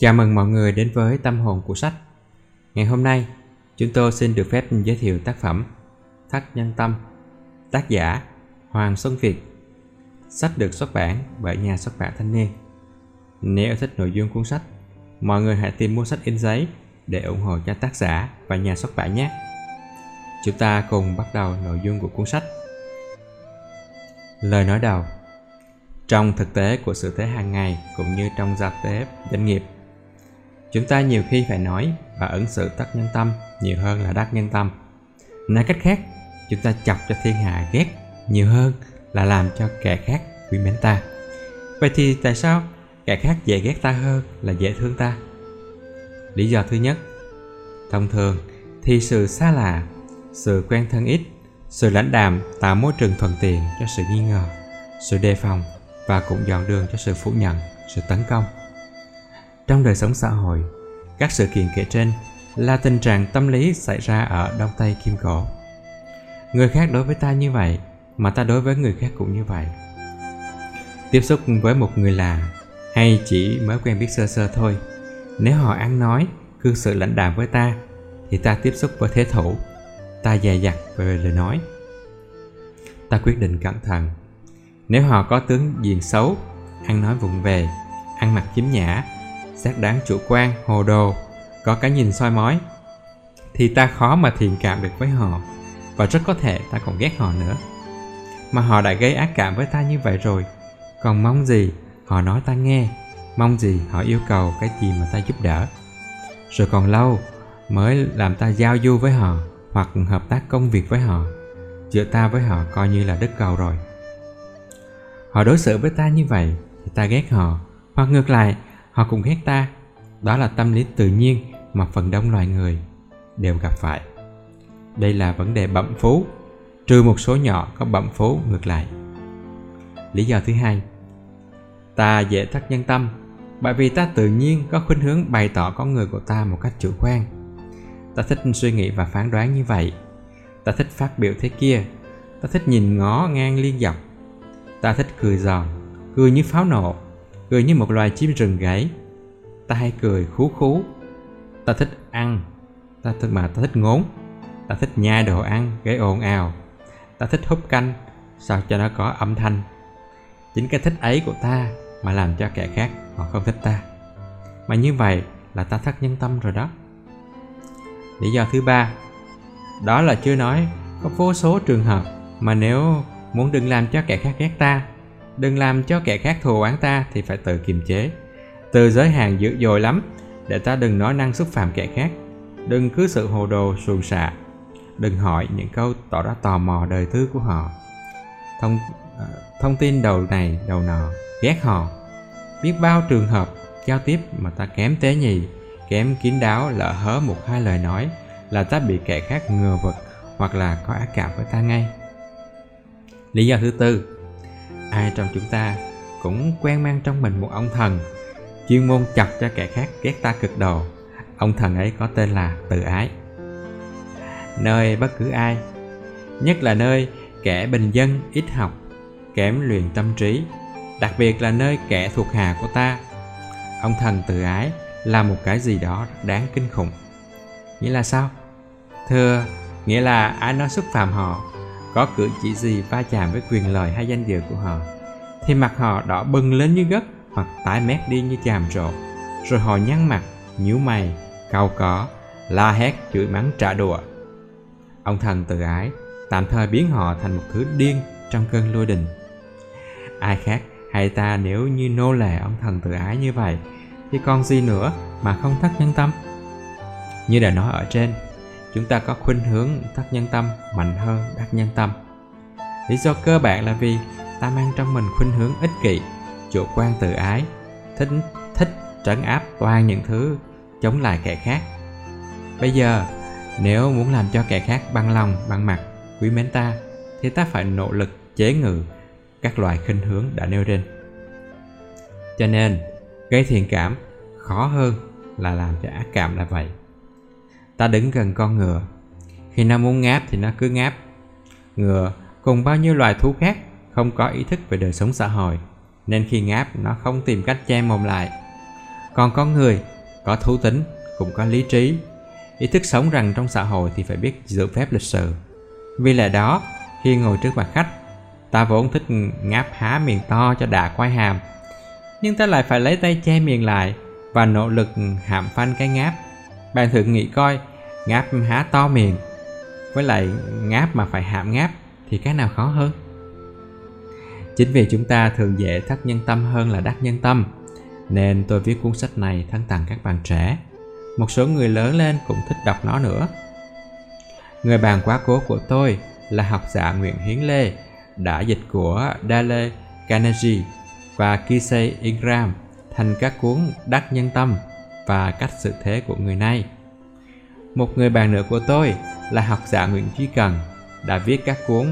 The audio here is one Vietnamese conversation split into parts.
Chào mừng mọi người đến với Tâm hồn của sách. Ngày hôm nay, chúng tôi xin được phép giới thiệu tác phẩm Thắt nhân tâm, tác giả Hoàng Xuân Việt. Sách được xuất bản bởi nhà xuất bản Thanh niên. Nếu thích nội dung cuốn sách, mọi người hãy tìm mua sách in giấy để ủng hộ cho tác giả và nhà xuất bản nhé. Chúng ta cùng bắt đầu nội dung của cuốn sách. Lời nói đầu Trong thực tế của sự thế hàng ngày cũng như trong giao tế doanh nghiệp chúng ta nhiều khi phải nói và ứng xử tất nhân tâm nhiều hơn là đắc nhân tâm. Nói cách khác, chúng ta chọc cho thiên hạ ghét nhiều hơn là làm cho kẻ khác quý mến ta. Vậy thì tại sao kẻ khác dễ ghét ta hơn là dễ thương ta? Lý do thứ nhất, thông thường thì sự xa lạ, sự quen thân ít, sự lãnh đạm tạo môi trường thuận tiện cho sự nghi ngờ, sự đề phòng và cũng dọn đường cho sự phủ nhận, sự tấn công trong đời sống xã hội, các sự kiện kể trên là tình trạng tâm lý xảy ra ở Đông Tây Kim Cổ. Người khác đối với ta như vậy, mà ta đối với người khác cũng như vậy. Tiếp xúc với một người lạ hay chỉ mới quen biết sơ sơ thôi, nếu họ ăn nói, cư xử lãnh đạm với ta, thì ta tiếp xúc với thế thủ, ta dè dặt về lời nói. Ta quyết định cẩn thận. Nếu họ có tướng diện xấu, ăn nói vụng về, ăn mặc chiếm nhã, xác đáng chủ quan, hồ đồ, có cái nhìn soi mói, thì ta khó mà thiện cảm được với họ, và rất có thể ta còn ghét họ nữa. Mà họ đã gây ác cảm với ta như vậy rồi, còn mong gì họ nói ta nghe, mong gì họ yêu cầu cái gì mà ta giúp đỡ. Rồi còn lâu mới làm ta giao du với họ hoặc hợp tác công việc với họ. Giữa ta với họ coi như là đất cầu rồi. Họ đối xử với ta như vậy thì ta ghét họ, hoặc ngược lại họ cũng ghét ta. Đó là tâm lý tự nhiên mà phần đông loài người đều gặp phải. Đây là vấn đề bẩm phú, trừ một số nhỏ có bẩm phú ngược lại. Lý do thứ hai, ta dễ thất nhân tâm, bởi vì ta tự nhiên có khuynh hướng bày tỏ con người của ta một cách chủ quan. Ta thích suy nghĩ và phán đoán như vậy. Ta thích phát biểu thế kia. Ta thích nhìn ngó ngang liên dọc ta thích cười giòn, cười như pháo nổ cười như một loài chim rừng gáy ta hay cười khú khú. Ta thích ăn. Ta thích, mà ta thích ngốn. Ta thích nhai đồ ăn, gây ồn ào. Ta thích húp canh, sao cho nó có âm thanh. Chính cái thích ấy của ta mà làm cho kẻ khác họ không thích ta. Mà như vậy là ta thất nhân tâm rồi đó. Lý do thứ ba, đó là chưa nói có vô số trường hợp mà nếu muốn đừng làm cho kẻ khác ghét ta đừng làm cho kẻ khác thù oán ta thì phải tự kiềm chế. Từ giới hạn dữ dội lắm, để ta đừng nói năng xúc phạm kẻ khác. Đừng cứ sự hồ đồ xuồng xạ. Đừng hỏi những câu tỏ ra tò mò đời tư của họ. Thông ờ, thông tin đầu này, đầu nọ, ghét họ. Biết bao trường hợp giao tiếp mà ta kém tế nhì kém kín đáo lỡ hớ một hai lời nói là ta bị kẻ khác ngừa vực hoặc là có ác cảm với ta ngay. Lý do thứ tư ai trong chúng ta cũng quen mang trong mình một ông thần. Chuyên môn chọc cho kẻ khác ghét ta cực độ. Ông thần ấy có tên là tự ái. Nơi bất cứ ai, nhất là nơi kẻ bình dân, ít học, kém luyện tâm trí, đặc biệt là nơi kẻ thuộc hạ của ta, ông thần tự ái là một cái gì đó đáng kinh khủng. Nghĩa là sao? Thưa, nghĩa là ai nói xúc phạm họ có cử chỉ gì va chạm với quyền lợi hay danh dự của họ thì mặt họ đỏ bừng lên như gấc, hoặc tái mét đi như chàm rộ. Rồi họ nhăn mặt nhíu mày cau có la hét chửi mắng trả đùa ông thần tự ái tạm thời biến họ thành một thứ điên trong cơn lôi đình. Ai khác hay ta nếu như nô lệ ông thần tự ái như vậy thì còn gì nữa mà không thất nhân tâm? Như đã nói ở trên chúng ta có khuynh hướng thất nhân tâm, mạnh hơn đắc nhân tâm. Lý do cơ bản là vì ta mang trong mình khuynh hướng ích kỷ, chủ quan tự ái, thích thích trấn áp toàn những thứ chống lại kẻ khác. Bây giờ, nếu muốn làm cho kẻ khác băng lòng băng mặt, quý mến ta, thì ta phải nỗ lực chế ngự các loại khinh hướng đã nêu trên. Cho nên, gây thiện cảm khó hơn là làm cho ác cảm là vậy ta đứng gần con ngựa. Khi nó muốn ngáp thì nó cứ ngáp. Ngựa cùng bao nhiêu loài thú khác không có ý thức về đời sống xã hội, nên khi ngáp nó không tìm cách che mồm lại. Còn con người có thú tính, cũng có lý trí. Ý thức sống rằng trong xã hội thì phải biết giữ phép lịch sự. Vì lẽ đó, khi ngồi trước mặt khách, ta vốn thích ngáp há miệng to cho đã quai hàm. Nhưng ta lại phải lấy tay che miệng lại và nỗ lực hàm phanh cái ngáp bạn thử nghĩ coi, ngáp há to miệng. Với lại ngáp mà phải hạm ngáp thì cái nào khó hơn? Chính vì chúng ta thường dễ thất nhân tâm hơn là đắc nhân tâm, nên tôi viết cuốn sách này thân tặng các bạn trẻ. Một số người lớn lên cũng thích đọc nó nữa. Người bạn quá cố của tôi là học giả Nguyễn Hiến Lê, đã dịch của Dale Carnegie và Kisei Ingram thành các cuốn Đắc Nhân Tâm và Cách Sự Thế của Người Nay. Một người bạn nữa của tôi là học giả Nguyễn Duy Cần đã viết các cuốn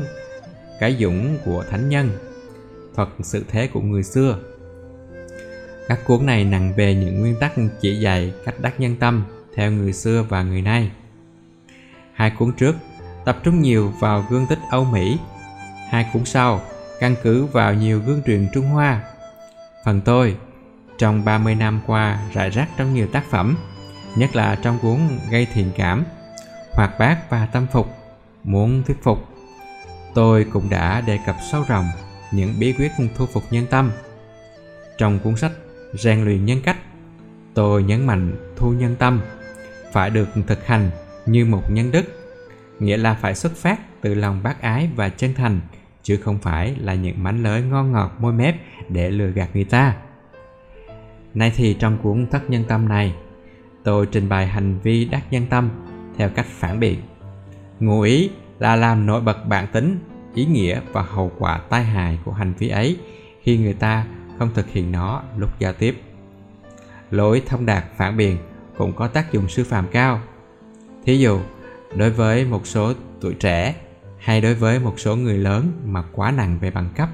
Cái Dũng của Thánh Nhân, Thuật Sự Thế của Người Xưa. Các cuốn này nặng về những nguyên tắc chỉ dạy cách đắc nhân tâm theo người xưa và người nay. Hai cuốn trước tập trung nhiều vào gương tích Âu Mỹ, hai cuốn sau căn cứ vào nhiều gương truyền Trung Hoa. Phần tôi, trong 30 năm qua rải rác trong nhiều tác phẩm, nhất là trong cuốn Gây thiện cảm, Hoạt bát và tâm phục, muốn thuyết phục. Tôi cũng đã đề cập sâu rộng những bí quyết thu phục nhân tâm. Trong cuốn sách Rèn luyện nhân cách, tôi nhấn mạnh thu nhân tâm phải được thực hành như một nhân đức, nghĩa là phải xuất phát từ lòng bác ái và chân thành chứ không phải là những mánh lới ngon ngọt môi mép để lừa gạt người ta. Nay thì trong cuốn Thất Nhân Tâm này, tôi trình bày hành vi đắc nhân tâm theo cách phản biện. Ngụ ý là làm nổi bật bản tính, ý nghĩa và hậu quả tai hại của hành vi ấy khi người ta không thực hiện nó lúc giao tiếp. Lối thông đạt phản biện cũng có tác dụng sư phạm cao. Thí dụ, đối với một số tuổi trẻ hay đối với một số người lớn mà quá nặng về bằng cấp,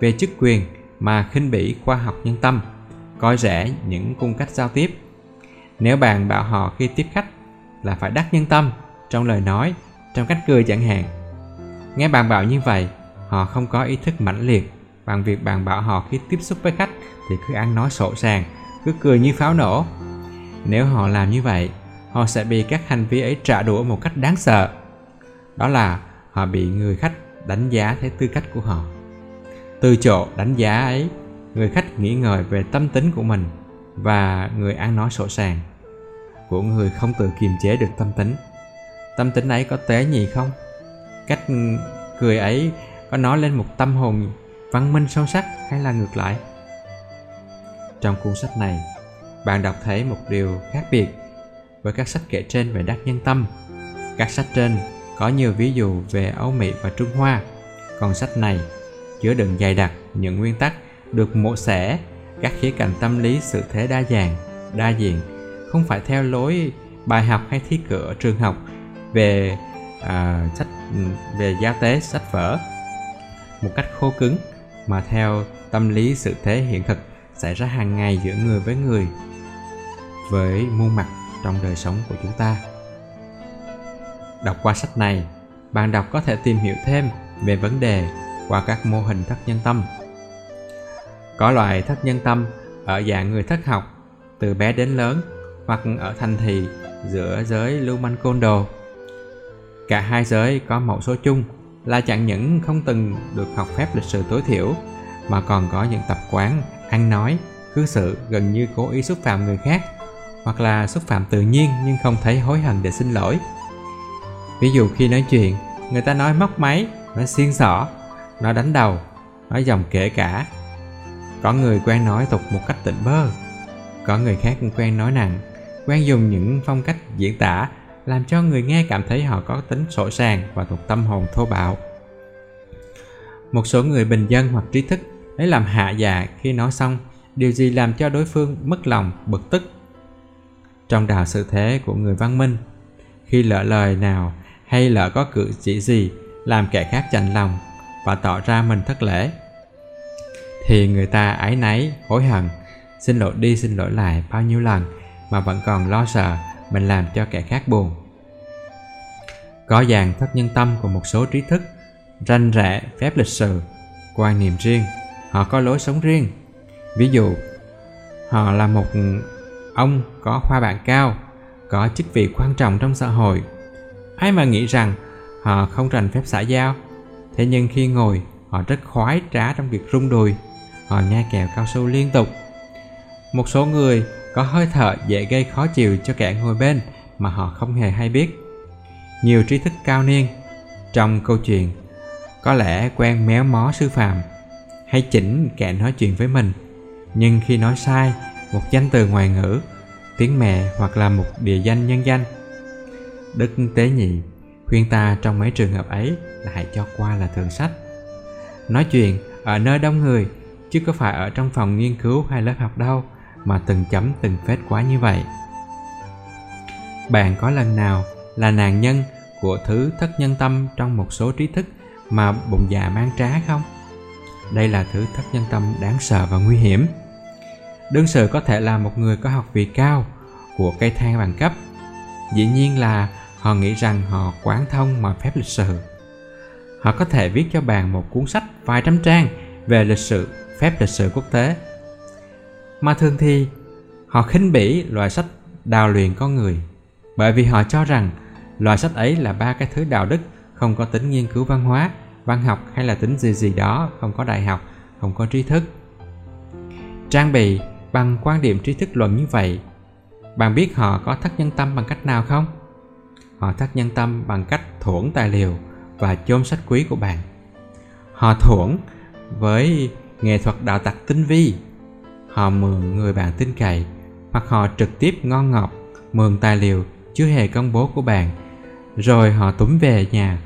về chức quyền mà khinh bỉ khoa học nhân tâm, coi rẻ những cung cách giao tiếp. Nếu bạn bảo họ khi tiếp khách là phải đắc nhân tâm trong lời nói, trong cách cười chẳng hạn. Nghe bạn bảo như vậy, họ không có ý thức mãnh liệt bằng việc bạn bảo họ khi tiếp xúc với khách thì cứ ăn nói sổ sàng, cứ cười như pháo nổ. Nếu họ làm như vậy, họ sẽ bị các hành vi ấy trả đũa một cách đáng sợ. Đó là họ bị người khách đánh giá theo tư cách của họ từ chỗ đánh giá ấy người khách nghĩ ngợi về tâm tính của mình và người ăn nói sổ sàng. Của người không tự kiềm chế được tâm tính. Tâm tính ấy có tế nhị không? Cách cười ấy có nói lên một tâm hồn văn minh sâu sắc hay là ngược lại? Trong cuốn sách này, bạn đọc thấy một điều khác biệt với các sách kể trên về đắc nhân tâm. Các sách trên có nhiều ví dụ về Âu Mỹ và Trung Hoa. Còn sách này chứa đựng dày đặc những nguyên tắc được mổ xẻ. Các khía cạnh tâm lý sự thế đa dạng, đa diện, không phải theo lối bài học hay thi cử ở trường học về à, sách về giáo tế sách vở. Một cách khô cứng mà theo tâm lý sự thế hiện thực xảy ra hàng ngày giữa người với người với muôn mặt trong đời sống của chúng ta. Đọc qua sách này, bạn đọc có thể tìm hiểu thêm về vấn đề qua các mô hình thất nhân tâm. Có loại thất nhân tâm ở dạng người thất học từ bé đến lớn hoặc ở thành thị giữa giới lưu manh côn đồ. Cả hai giới có mẫu số chung là chẳng những không từng được học phép lịch sử tối thiểu mà còn có những tập quán ăn nói, cư xử gần như cố ý xúc phạm người khác hoặc là xúc phạm tự nhiên nhưng không thấy hối hận để xin lỗi ví dụ khi nói chuyện người ta nói móc máy nói xiên xỏ nói đánh đầu nói dòng kể cả có người quen nói tục một cách tỉnh bơ. Có người khác quen nói nặng quen dùng những phong cách diễn tả, làm cho người nghe cảm thấy họ có tính sổ sàng và thuộc tâm hồn thô bạo. Một số người bình dân hoặc trí thức lấy làm hạ dạ khi nói xong, điều gì làm cho đối phương mất lòng, bực tức? Trong đạo sự thế của người văn minh, khi lỡ lời nào hay lỡ có cử chỉ gì, làm kẻ khác chạnh lòng và tỏ ra mình thất lễ thì người ta ái náy, hối hận, xin lỗi đi, xin lỗi lại bao nhiêu lần mà vẫn còn lo sợ mình làm cho kẻ khác buồn. Có dàn thất nhân tâm của một số trí thức, ranh rẽ phép lịch sử quan niệm riêng, họ có lối sống riêng. Ví dụ, họ là một ông có khoa bảng cao, có chức vị quan trọng trong xã hội. Ai mà nghĩ rằng họ không rành phép xã giao? Thế nhưng khi ngồi, họ rất khoái trá trong việc rung đùi họ nhai kẹo cao su liên tục. Một số người có hơi thở dễ gây khó chịu cho kẻ ngồi bên mà họ không hề hay biết. Nhiều trí thức cao niên trong câu chuyện có lẽ quen méo mó sư phạm hay chỉnh kẻ nói chuyện với mình, nhưng khi nói sai một danh từ ngoại ngữ, tiếng mẹ hoặc là một địa danh nhân danh, đức tế nhị khuyên ta trong mấy trường hợp ấy là hãy cho qua là thường sách. Nói chuyện ở nơi đông người chứ có phải ở trong phòng nghiên cứu hay lớp học đâu mà từng chấm từng phết quá như vậy. Bạn có lần nào là nạn nhân của thứ thất nhân tâm trong một số trí thức mà bụng dạ mang trá không? Đây là thứ thất nhân tâm đáng sợ và nguy hiểm. Đương sự có thể là một người có học vị cao của cây thang bằng cấp. Dĩ nhiên là họ nghĩ rằng họ quán thông mọi phép lịch sử họ có thể viết cho bạn một cuốn sách vài trăm trang về lịch sử phép lịch sử quốc tế. Mà thường thì họ khinh bỉ loại sách đào luyện con người, bởi vì họ cho rằng loại sách ấy là ba cái thứ đạo đức không có tính nghiên cứu văn hóa, văn học hay là tính gì gì đó, không có đại học, không có trí thức. Trang bị bằng quan điểm trí thức luận như vậy, bạn biết họ có thất nhân tâm bằng cách nào không? Họ thất nhân tâm bằng cách thuẫn tài liệu và chôn sách quý của bạn. Họ thuẫn với nghệ thuật đạo tặc tinh vi. Họ mượn người bạn tin cậy, hoặc họ trực tiếp ngon ngọt, mượn tài liệu chưa hề công bố của bạn, rồi họ túm về nhà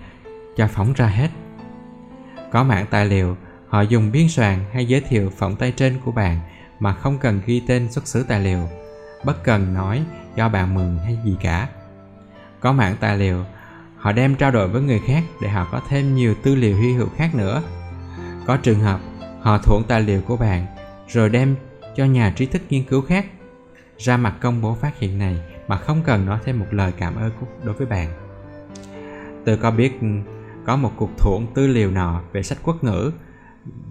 cho phóng ra hết. Có mạng tài liệu, họ dùng biên soạn hay giới thiệu phỏng tay trên của bạn mà không cần ghi tên xuất xứ tài liệu, bất cần nói do bạn mừng hay gì cả. Có mạng tài liệu, họ đem trao đổi với người khác để họ có thêm nhiều tư liệu hy hữu khác nữa. Có trường hợp họ thuận tài liệu của bạn, rồi đem cho nhà trí thức nghiên cứu khác. Ra mặt công bố phát hiện này mà không cần nói thêm một lời cảm ơn đối với bạn. Tôi có biết ừ, có một cuộc thuận tư liệu nọ về sách quốc ngữ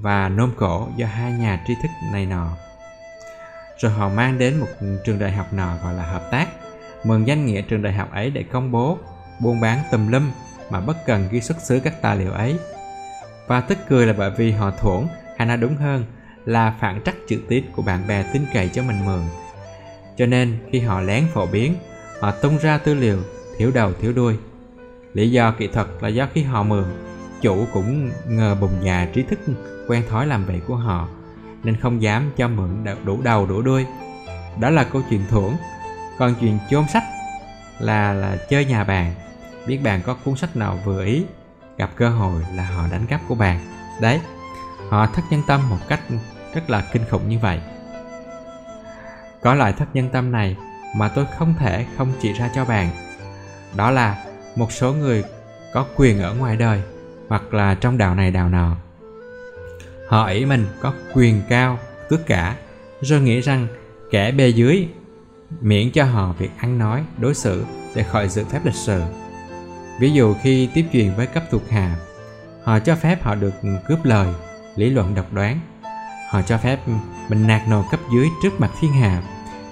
và nôm cổ do hai nhà trí thức này nọ. Rồi họ mang đến một trường đại học nọ gọi là hợp tác, mượn danh nghĩa trường đại học ấy để công bố, buôn bán tùm lum mà bất cần ghi xuất xứ các tài liệu ấy. Và tức cười là bởi vì họ thuẫn hay nói đúng hơn là phản trắc chữ tín của bạn bè tin cậy cho mình mượn. Cho nên khi họ lén phổ biến, họ tung ra tư liệu thiếu đầu thiếu đuôi. Lý do kỹ thuật là do khi họ mượn, chủ cũng ngờ bùng già trí thức quen thói làm vậy của họ, nên không dám cho mượn đủ đầu đủ đuôi. Đó là câu chuyện thuẫn còn chuyện chôn sách là là chơi nhà bạn. Biết bạn có cuốn sách nào vừa ý, gặp cơ hội là họ đánh cắp của bạn. Đấy họ thất nhân tâm một cách rất là kinh khủng như vậy. Có loại thất nhân tâm này mà tôi không thể không chỉ ra cho bạn. Đó là một số người có quyền ở ngoài đời hoặc là trong đạo này đạo nọ. Họ ý mình có quyền cao, tước cả, rồi nghĩ rằng kẻ bề dưới miễn cho họ việc ăn nói, đối xử để khỏi dự phép lịch sự. Ví dụ khi tiếp chuyện với cấp thuộc hạ, họ cho phép họ được cướp lời lý luận độc đoán. Họ cho phép mình nạt nổ cấp dưới trước mặt thiên hạ,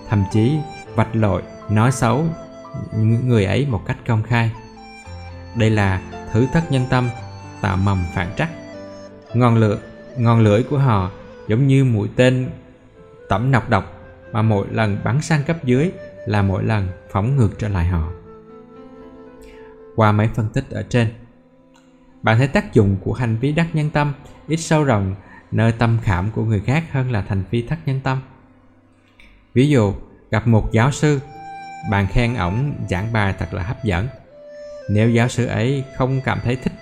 thậm chí vạch lội, nói xấu những người ấy một cách công khai. Đây là thứ thất nhân tâm, tạo mầm phản trắc. Ngọn lửa, ngọn lưỡi của họ giống như mũi tên tẩm nọc độc, mà mỗi lần bắn sang cấp dưới là mỗi lần phóng ngược trở lại họ. Qua mấy phân tích ở trên, bạn thấy tác dụng của hành vi đắc nhân tâm ít sâu rộng, nơi tâm khảm của người khác hơn là thành phi thắt nhân tâm. Ví dụ, gặp một giáo sư, bạn khen ổng giảng bài thật là hấp dẫn. Nếu giáo sư ấy không cảm thấy thích,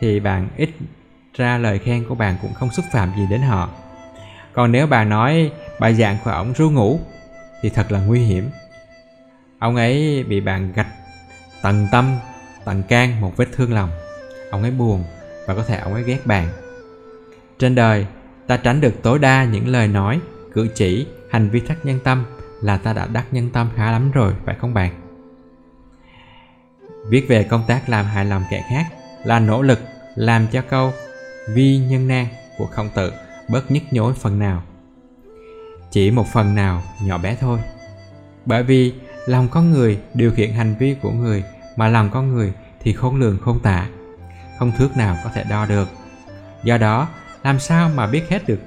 thì bạn ít ra lời khen của bạn cũng không xúc phạm gì đến họ. Còn nếu bạn nói bài giảng của ổng ru ngủ, thì thật là nguy hiểm. Ông ấy bị bạn gạch tận tâm tận can một vết thương lòng. Ông ấy buồn và có thể ông ấy ghét bạn trên đời, ta tránh được tối đa những lời nói, cử chỉ, hành vi thất nhân tâm là ta đã đắc nhân tâm khá lắm rồi, phải không bạn? Viết về công tác làm hài lòng kẻ khác là nỗ lực làm cho câu vi nhân nan của khổng tử bớt nhức nhối phần nào. Chỉ một phần nào nhỏ bé thôi. Bởi vì lòng con người điều khiển hành vi của người mà lòng con người thì khôn lường khôn tả, không thước nào có thể đo được. Do đó làm sao mà biết hết được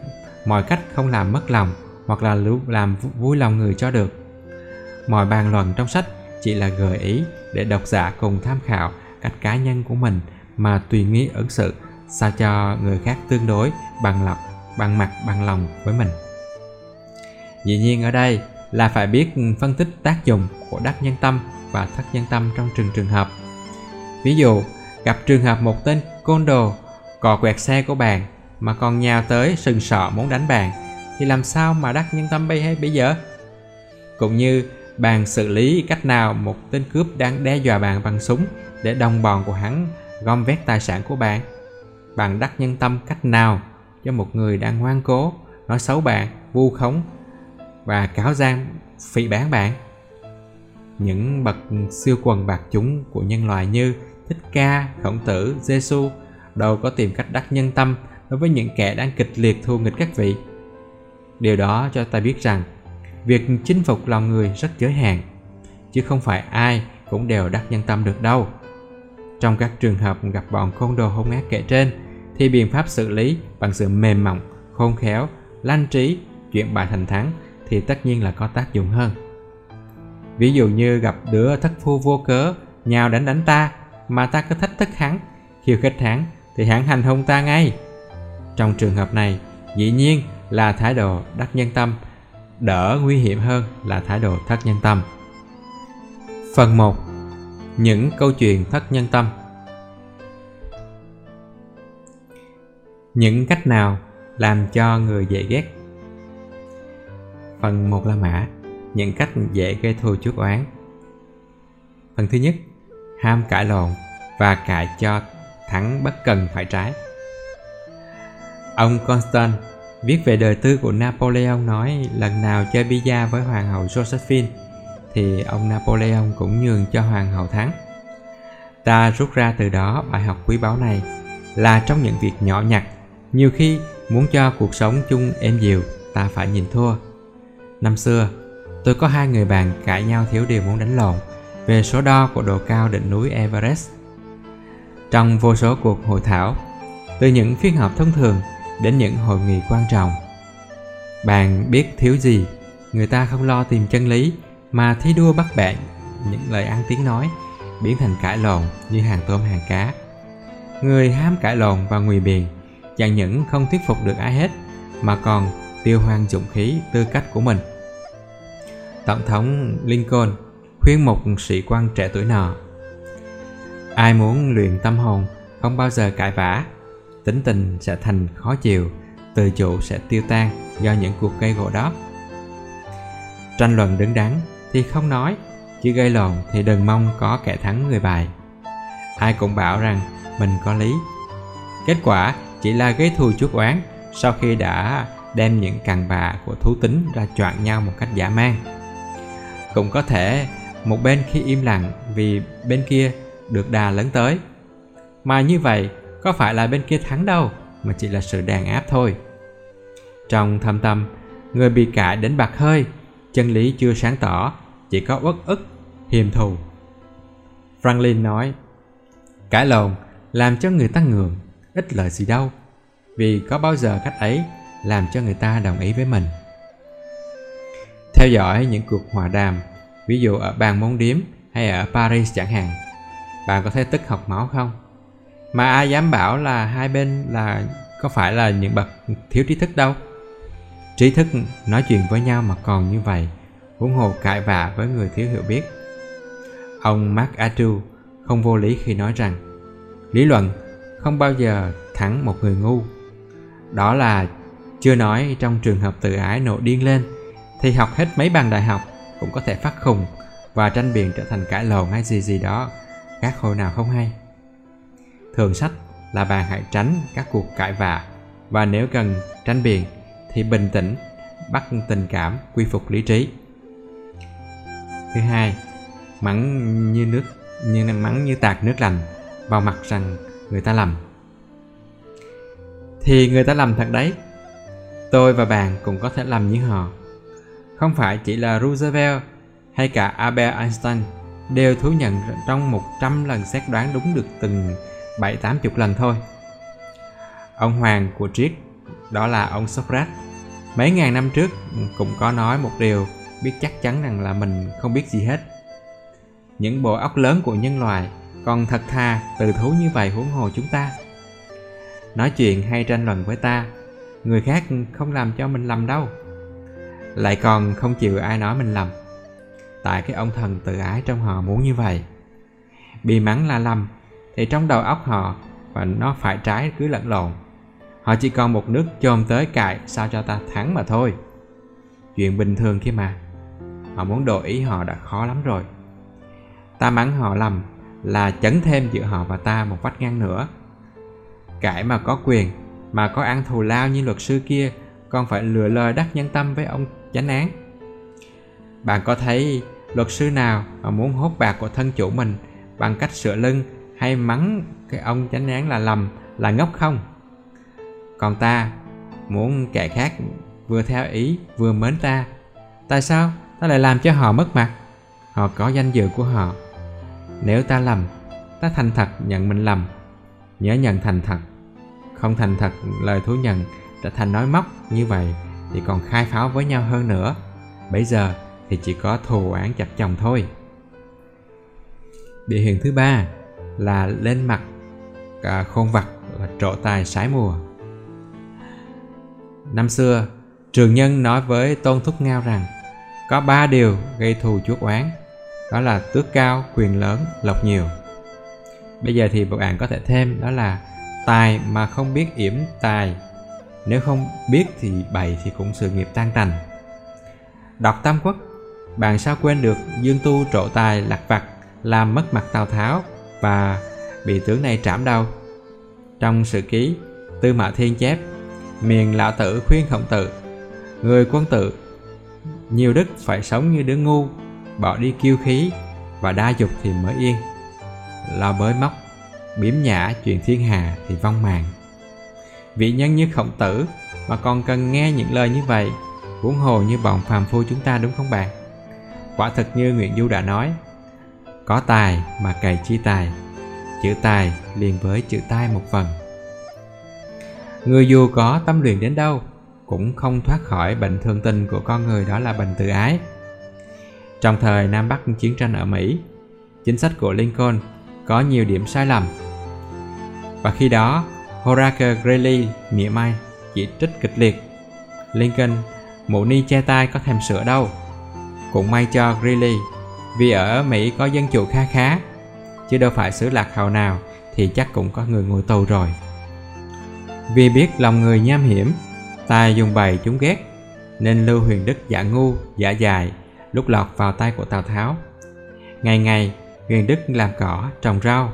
mọi cách không làm mất lòng hoặc là làm vui lòng người cho được? Mọi bàn luận trong sách chỉ là gợi ý để độc giả cùng tham khảo cách cá nhân của mình mà tùy nghi ứng xử sao cho người khác tương đối, bằng lập bằng mặt, bằng lòng với mình. Dĩ nhiên ở đây là phải biết phân tích tác dụng của đắc nhân tâm và thất nhân tâm trong từng trường hợp. Ví dụ, gặp trường hợp một tên côn đồ cò quẹt xe của bạn mà còn nhào tới sừng sọ muốn đánh bạn, thì làm sao mà đắc nhân tâm bây hay bây giờ? Cũng như bạn xử lý cách nào một tên cướp đang đe dọa bạn bằng súng để đồng bọn của hắn gom vét tài sản của bạn? Bạn đắc nhân tâm cách nào cho một người đang ngoan cố, nói xấu bạn, vu khống và cáo gian phỉ bán bạn? Những bậc siêu quần bạc chúng của nhân loại như thích ca, khổng tử giêsu đâu có tìm cách đắc nhân tâm đối với những kẻ đang kịch liệt thù nghịch các vị. Điều đó cho ta biết rằng, việc chinh phục lòng người rất giới hạn, chứ không phải ai cũng đều đắc nhân tâm được đâu. Trong các trường hợp gặp bọn côn đồ hung ác kể trên, thì biện pháp xử lý bằng sự mềm mỏng, khôn khéo, lanh trí, chuyện bại thành thắng thì tất nhiên là có tác dụng hơn. Ví dụ như gặp đứa thất phu vô cớ, nhào đánh đánh ta, mà ta cứ thách thức hắn, khiêu khích hắn, thì hắn hành hung ta ngay trong trường hợp này, dĩ nhiên là thái độ đắc nhân tâm. Đỡ nguy hiểm hơn là thái độ thất nhân tâm. Phần 1 những câu chuyện thất nhân tâm. Những cách nào làm cho người dễ ghét? Phần 1 là mã, những cách dễ gây thù chuốc oán. Phần thứ nhất, ham cãi lộn và cãi cho thắng bất cần phải trái ông constant viết về đời tư của napoleon nói, lần nào chơi bida với hoàng hậu josephine thì ông napoleon cũng nhường cho hoàng hậu thắng. Ta rút ra từ đó bài học quý báu này là trong những việc nhỏ nhặt, nhiều khi muốn cho cuộc sống chung êm dịu, ta phải nhìn thua. Năm xưa, tôi có hai người bạn cãi nhau thiếu điều muốn đánh lộn về số đo của độ cao đỉnh núi everest. Trong vô số cuộc hội thảo, từ những phiên họp thông thường đến những hội nghị quan trọng. Bạn biết thiếu gì, người ta không lo tìm chân lý, mà thi đua bắt bạn, những lời ăn tiếng nói, biến thành cãi lộn như hàng tôm hàng cá. Người ham cãi lộn và ngụy biện chẳng những không thuyết phục được ai hết, mà còn tiêu hoang dụng khí tư cách của mình. Tổng thống lincoln khuyên một sĩ quan trẻ tuổi nọ, ai muốn luyện tâm hồn không bao giờ cãi vã tính tình sẽ thành khó chịu, từ chủ sẽ tiêu tan do những cuộc gây gỗ đó. Tranh luận đứng đắn thì không nói chứ gây lộn thì đừng mong có kẻ thắng người bài. Ai cũng bảo rằng mình có lý. Kết quả chỉ là gây thù chuốc oán sau khi đã đem những cằn bà của thú tính ra choạng nhau một cách giả man. Cũng có thể một bên khi im lặng vì bên kia được đà lớn tới. Mà như vậy có phải là bên kia thắng đâu, mà chỉ là sự đàn áp thôi. Trong thâm tâm, người bị cãi đến bạc hơi, chân lý chưa sáng tỏ, chỉ có uất ức, hiềm thù. Franklin nói cãi lộn làm cho người ta ngượng, ít lợi gì đâu, vì có bao giờ cách ấy làm cho người ta đồng ý với mình. Theo dõi những cuộc hòa đàm, ví dụ ở bàn môn điếm hay ở paris chẳng hạn, bạn có thấy tức học máu không? Mà ai dám bảo là hai bên là có phải là những bậc thiếu trí thức đâu? Trí thức nói chuyện với nhau mà còn như vậy, huống hồ cãi vã với người thiếu hiểu biết. Ông mark atu không vô lý khi nói rằng, lý luận không bao giờ thắng một người ngu. Đó là chưa nói trong trường hợp tự ái nổ điên lên, thì học hết mấy bằng đại học cũng có thể phát khùng và tranh biện trở thành cãi lộn hay gì gì đó các hồi nào không hay thường sách là bạn hãy tránh các cuộc cãi vã. Và nếu cần tranh biện thì bình tĩnh, bắt tình cảm quy phục lý trí. Thứ hai, mắng như nước, như mắng như tạt nước lành vào mặt rằng người ta lầm. Thì người ta lầm thật đấy. Tôi và bạn cũng có thể lầm như họ. Không phải chỉ là roosevelt hay cả Albert Einstein đều thú nhận trong 100 lần xét đoán đúng được từng 7-80 lần thôi. Ông hoàng của triết, đó là ông Socrates, mấy ngàn năm trước cũng có nói một điều biết chắc chắn rằng là mình không biết gì hết. Những bộ óc lớn của nhân loại còn thật thà từ thú như vậy huống hồ chúng ta. Nói chuyện hay tranh luận với ta, người khác không làm cho mình lầm đâu. Lại còn không chịu ai nói mình lầm tại cái ông thần tự ái trong họ muốn như vậy bị mắng là lầm thì trong đầu óc họ, và nó phải trái cứ lẫn lộn. Họ chỉ còn một nước chôm tới cại sao cho ta thắng mà thôi. Chuyện bình thường kia mà. Họ muốn đổi ý họ đã khó lắm rồi. Ta mắng họ lầm là chấn thêm giữa họ và ta một vách ngăn nữa. Cãi mà có quyền, mà có ăn thù lao như luật sư kia, còn phải lừa lời đắc nhân tâm với ông chánh án. Bạn có thấy luật sư nào mà muốn hốt bạc của thân chủ mình bằng cách sửa lưng hay mắng cái ông chánh án là lầm, là ngốc không? Còn ta muốn kẻ khác vừa theo ý, vừa mến ta, tại sao ta lại làm cho họ mất mặt? Họ có danh dự của họ. Nếu ta lầm, ta thành thật nhận mình lầm. Nhớ nhận thành thật. Không thành thật, lời thú nhận đã thành nói móc như vậy thì còn khai pháo với nhau hơn nữa. Bây giờ thì chỉ có thù án chặt chồng thôi. Biểu hiện thứ ba là lên mặt cả khôn vặt là trổ tài sái mùa. Năm xưa, trường nhân nói với tôn thúc ngao rằng, có ba điều gây thù chuốc oán, đó là tước cao, quyền lớn, lộc nhiều. Bây giờ thì bạn có thể thêm, đó là tài mà không biết yểm tài. Nếu không biết thì bày thì cũng sự nghiệp tan tành. Đọc tam quốc, bạn sao quên được dương tu trộ tài lạc vặt, làm mất mặt tào tháo và bị tướng này trảm đau. Trong sự ký, tư mã thiên chép, miền lão tử khuyên khổng tử, người quân tử, nhiều đức phải sống như đứa ngu, bỏ đi kiêu khí và đa dục thì mới yên. Lo bới móc, biếm nhã chuyện thiên hà thì vong màng. Vị nhân như khổng tử mà còn cần nghe những lời như vậy, huống hồ như bọn phàm phu chúng ta đúng không bạn quả thật như nguyễn du đã nói có tài mà cày chi tài, chữ tài liền với chữ tai một phần. Người dù có tâm luyện đến đâu cũng không thoát khỏi bệnh thường tình của con người đó là bệnh tự ái. Trong thời nam bắc chiến tranh ở mỹ, chính sách của lincoln có nhiều điểm sai lầm. Và khi đó Horace Greeley mỉa mai, chỉ trích kịch liệt. Lincoln, mụ ni che tai có thèm sửa đâu. Cũng may cho Greeley vì ở Mỹ có dân chủ kha khá, chứ đâu phải xứ lạc hào nào thì chắc cũng có người ngồi tù rồi. Vì biết lòng người nham hiểm, tài dùng bày chúng ghét, nên lưu huyền đức giả ngu, giả dài, lúc lọt vào tay của tào tháo. Ngày ngày, huyền đức làm cỏ, trồng rau.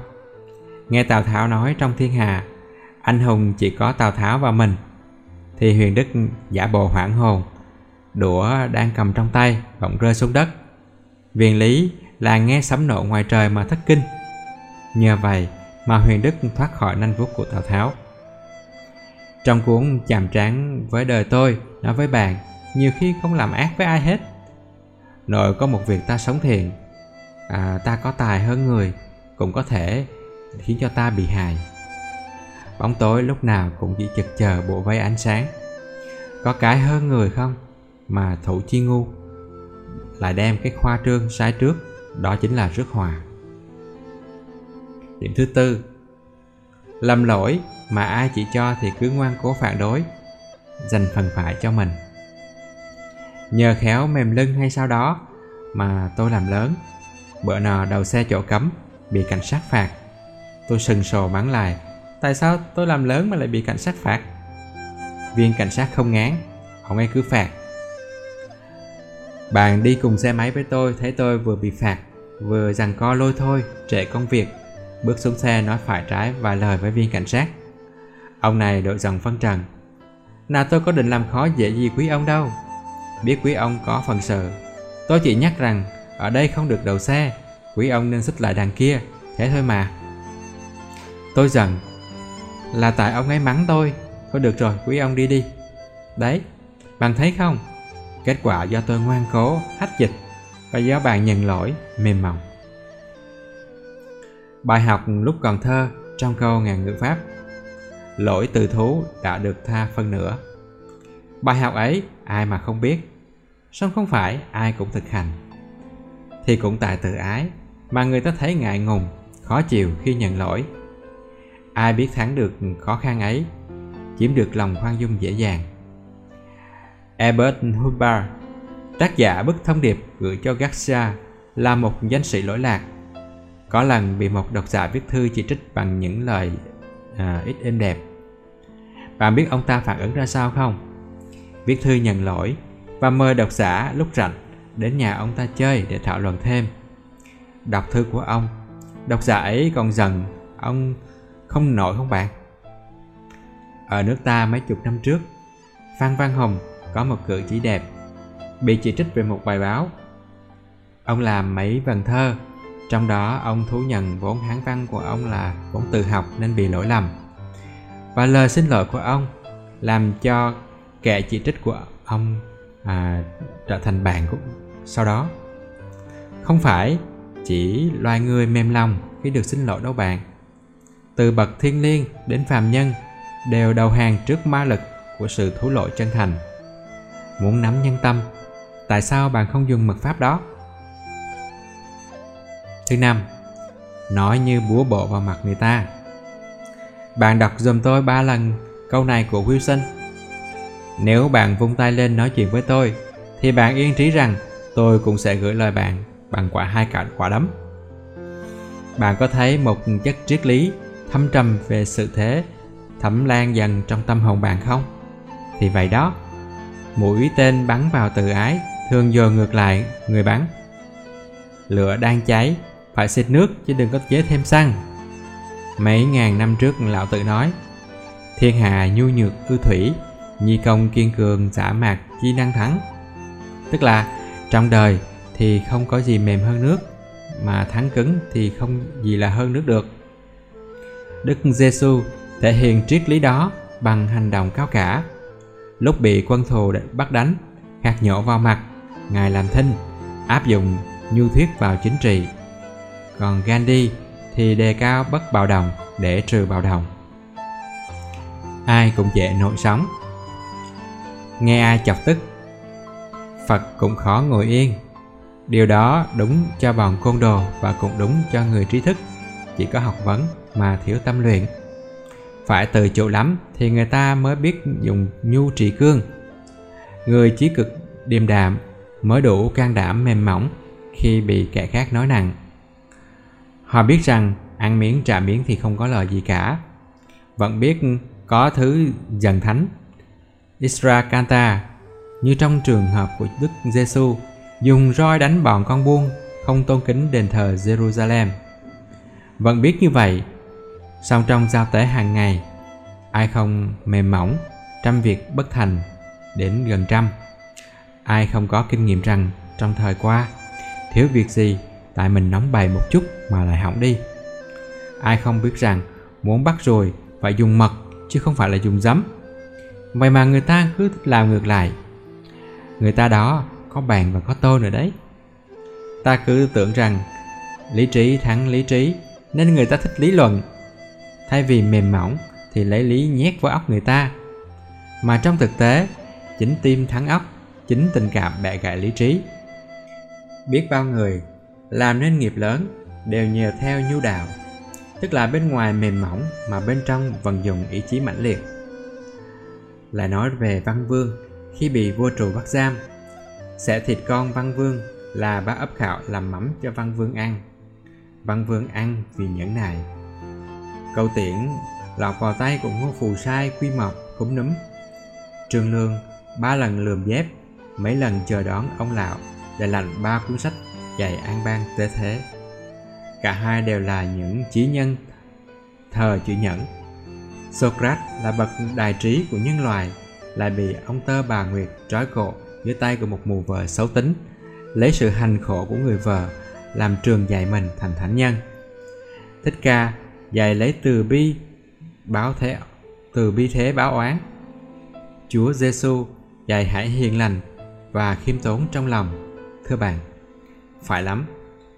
Nghe tào tháo nói trong thiên hà anh hùng chỉ có tào tháo và mình, thì huyền đức giả bộ hoảng hồn, đũa đang cầm trong tay, bỗng rơi xuống đất viên lý là nghe sấm nổ ngoài trời mà thất kinh. Nhờ vậy mà huyền đức thoát khỏi nanh vuốt của tào tháo. Trong cuốn chàm trán với đời tôi nói với bạn nhiều khi không làm ác với ai hết. Nội có một việc ta sống thiện à, ta có tài hơn người cũng có thể khiến cho ta bị hại. Bóng tối lúc nào cũng chỉ chực chờ bộ vây ánh sáng. Có cái hơn người không? Mà thủ chi ngu lại đem cái khoa trương sai trước, đó chính là rước hòa. Điểm thứ tư, lầm lỗi mà ai chỉ cho thì cứ ngoan cố phản đối, dành phần phải cho mình. Nhờ khéo mềm lưng hay sao đó mà tôi làm lớn, bữa nọ đầu xe chỗ cấm, bị cảnh sát phạt. Tôi sừng sồ mắng lại, tại sao tôi làm lớn mà lại bị cảnh sát phạt? Viên cảnh sát không ngán, ông ấy cứ phạt bạn đi cùng xe máy với tôi, thấy tôi vừa bị phạt, vừa rằng co lôi thôi, trễ công việc. Bước xuống xe nói phải trái vài lời với viên cảnh sát. Ông này đội dòng phân trần. Nào tôi có định làm khó dễ gì quý ông đâu. Biết quý ông có phần sợ. Tôi chỉ nhắc rằng, ở đây không được đậu xe, quý ông nên xích lại đằng kia, thế thôi mà. Tôi giận. Là tại ông ấy mắng tôi. Thôi được rồi, quý ông đi đi. Đấy, bạn thấy không? Kết quả do tôi ngoan cố, hách dịch và do bạn nhận lỗi mềm mỏng. Bài học lúc còn thơ trong câu ngàn ngữ pháp. Lỗi từ thú đã được tha phân nửa. Bài học ấy ai mà không biết. Song không phải ai cũng thực hành. Thì cũng tại tự ái mà người ta thấy ngại ngùng khó chịu khi nhận lỗi. Ai biết thắng được khó khăn ấy chiếm được lòng khoan dung dễ dàng. Albert Hubbard tác giả bức thông điệp gửi cho Garcia là một danh sĩ lỗi lạc có lần bị một độc giả viết thư chỉ trích bằng những lời à, ít êm đẹp bạn biết ông ta phản ứng ra sao không viết thư nhận lỗi và mời độc giả lúc rảnh đến nhà ông ta chơi để thảo luận thêm. Đọc thư của ông, độc giả ấy còn giận ông không nổi không bạn? Ở nước ta mấy chục năm trước, Phan Văn Hồng có một cử chỉ đẹp, bị chỉ trích về một bài báo. Ông làm mấy vần thơ, trong đó ông thú nhận vốn hán văn của ông là vốn tự học nên bị lỗi lầm. Và lời xin lỗi của ông làm cho kẻ chỉ trích của ông à, trở thành bạn của sau đó không phải chỉ loài người mềm lòng khi được xin lỗi đâu bạn từ bậc thiên liêng đến phàm nhân đều đầu hàng trước ma lực của sự thú lỗi chân thành muốn nắm nhân tâm. Tại sao bạn không dùng mật pháp đó? Thứ năm nói như búa bộ vào mặt người ta. Bạn đọc dùm tôi ba lần câu này của wilson. Nếu bạn vung tay lên nói chuyện với tôi, thì bạn yên trí rằng tôi cũng sẽ gửi lời bạn bằng quả hai cả quả đấm. Bạn có thấy một chất triết lý thâm trầm về sự thế thẩm lan dần trong tâm hồn bạn không? Thì vậy đó, mũi tên bắn vào tự ái thường dồn ngược lại người bắn. Lửa đang cháy, phải xịt nước chứ đừng có chế thêm xăng. Mấy ngàn năm trước lão tự nói, thiên hà nhu nhược ư thủy, Nhi công kiên cường giả mạc chi năng thắng Tức là trong đời thì không có gì mềm hơn nước Mà thắng cứng thì không gì là hơn nước được Đức Giêsu thể hiện triết lý đó bằng hành động cao cả Lúc bị quân thù bắt đánh Khát nhổ vào mặt, Ngài làm thinh, Áp dụng nhu thuyết vào chính trị. Còn Gandhi thì đề cao bất bạo động để trừ bạo động. Ai cũng dễ nổi sóng. Nghe ai chọc tức, phật cũng khó ngồi yên. Điều đó đúng cho bọn côn đồ và cũng đúng cho người trí thức. Chỉ có học vấn mà thiếu tâm luyện phải từ chỗ lắm thì người ta mới biết dùng nhu trị cương. Người trí cực điềm đạm mới đủ can đảm mềm mỏng khi bị kẻ khác nói nặng. Họ biết rằng ăn miếng trả miếng thì không có lợi gì cả. Vẫn biết có thứ dần thánh. Isra Kanta như trong trường hợp của Đức Giêsu dùng roi đánh bọn con buôn không tôn kính đền thờ Jerusalem. Vẫn biết như vậy, song trong giao tế hàng ngày, ai không mềm mỏng, trăm việc bất thành đến gần trăm. Ai không có kinh nghiệm rằng trong thời qua, thiếu việc gì tại mình nóng bày một chút mà lại hỏng đi. Ai không biết rằng muốn bắt rồi phải dùng mật chứ không phải là dùng giấm Vậy mà người ta cứ thích làm ngược lại Người ta đó có bàn và có tô nữa đấy Ta cứ tưởng rằng lý trí thắng lý trí Nên người ta thích lý luận Thay vì mềm mỏng thì lấy lý nhét vào óc người ta Mà trong thực tế, Chính tim thắng óc, Chính tình cảm bẻ gãy lý trí Biết bao người Làm nên nghiệp lớn Đều nhờ theo nhu đạo, Tức là bên ngoài mềm mỏng Mà bên trong vận dụng ý chí mãnh liệt lại nói về Văn Vương, khi bị vua trù bắt giam. Sẽ thịt con Văn Vương là bác ấp khảo làm mắm cho Văn Vương ăn. Văn Vương ăn vì nhẫn nại. Câu tiễn lọt vào tay của ngô phù sai quy mộc cúm núm. Trương Lương ba lần lườm dép, mấy lần chờ đón ông lão để lành ba cuốn sách dạy an bang tế thế. Cả hai đều là những chí nhân thờ chữ nhẫn Socrates là bậc đại trí của nhân loại lại bị ông tơ bà Nguyệt trói cổ dưới tay của một mù vợ xấu tính lấy sự hành khổ của người vợ làm trường dạy mình thành thánh nhân thích ca dạy lấy từ bi báo thế từ bi thế báo oán chúa giêsu dạy hãy hiền lành và khiêm tốn trong lòng thưa bạn Phải lắm,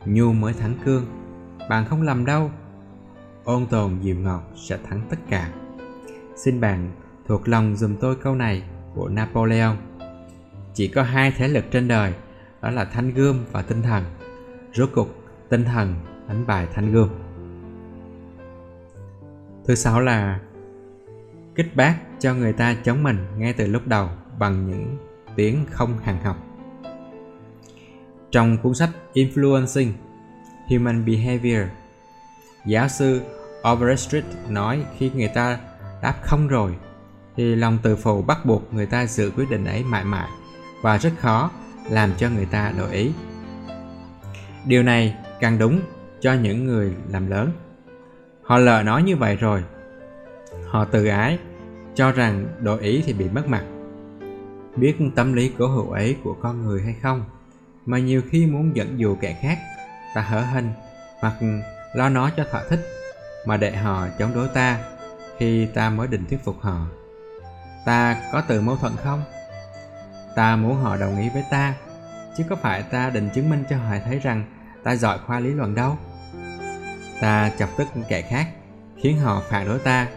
nhu mới thắng cương. Bạn không lầm đâu. Ôn tồn dịu ngọt sẽ thắng tất cả. Xin bạn thuộc lòng dùm tôi câu này của Napoleon. Chỉ có hai thế lực trên đời, đó là thanh gươm và tinh thần. Rốt cục, tinh thần đánh bại thanh gươm. Thứ sáu là kích bác cho người ta chống mình ngay từ lúc đầu bằng những tiếng không hàng học. Trong cuốn sách Influencing Human Behavior, giáo sư Overstreet nói khi người ta đáp không rồi thì lòng tự phụ bắt buộc người ta giữ quyết định ấy mãi mãi và rất khó làm cho người ta đổi ý. Điều này càng đúng cho những người làm lớn. Họ lờ nói như vậy rồi. Họ tự ái, cho rằng đổi ý thì bị mất mặt. Biết tâm lý cố hữu ấy của con người hay không, mà nhiều khi muốn dẫn dụ kẻ khác, ta hở hình hoặc lo nó cho thỏa thích, mà để họ chống đối ta khi ta mới định thuyết phục họ. Ta có từ mâu thuẫn không? Ta muốn họ đồng ý với ta, chứ có phải ta định chứng minh cho họ thấy rằng ta giỏi khoa lý luận đâu. Ta chọc tức những kẻ khác, khiến họ phản đối ta,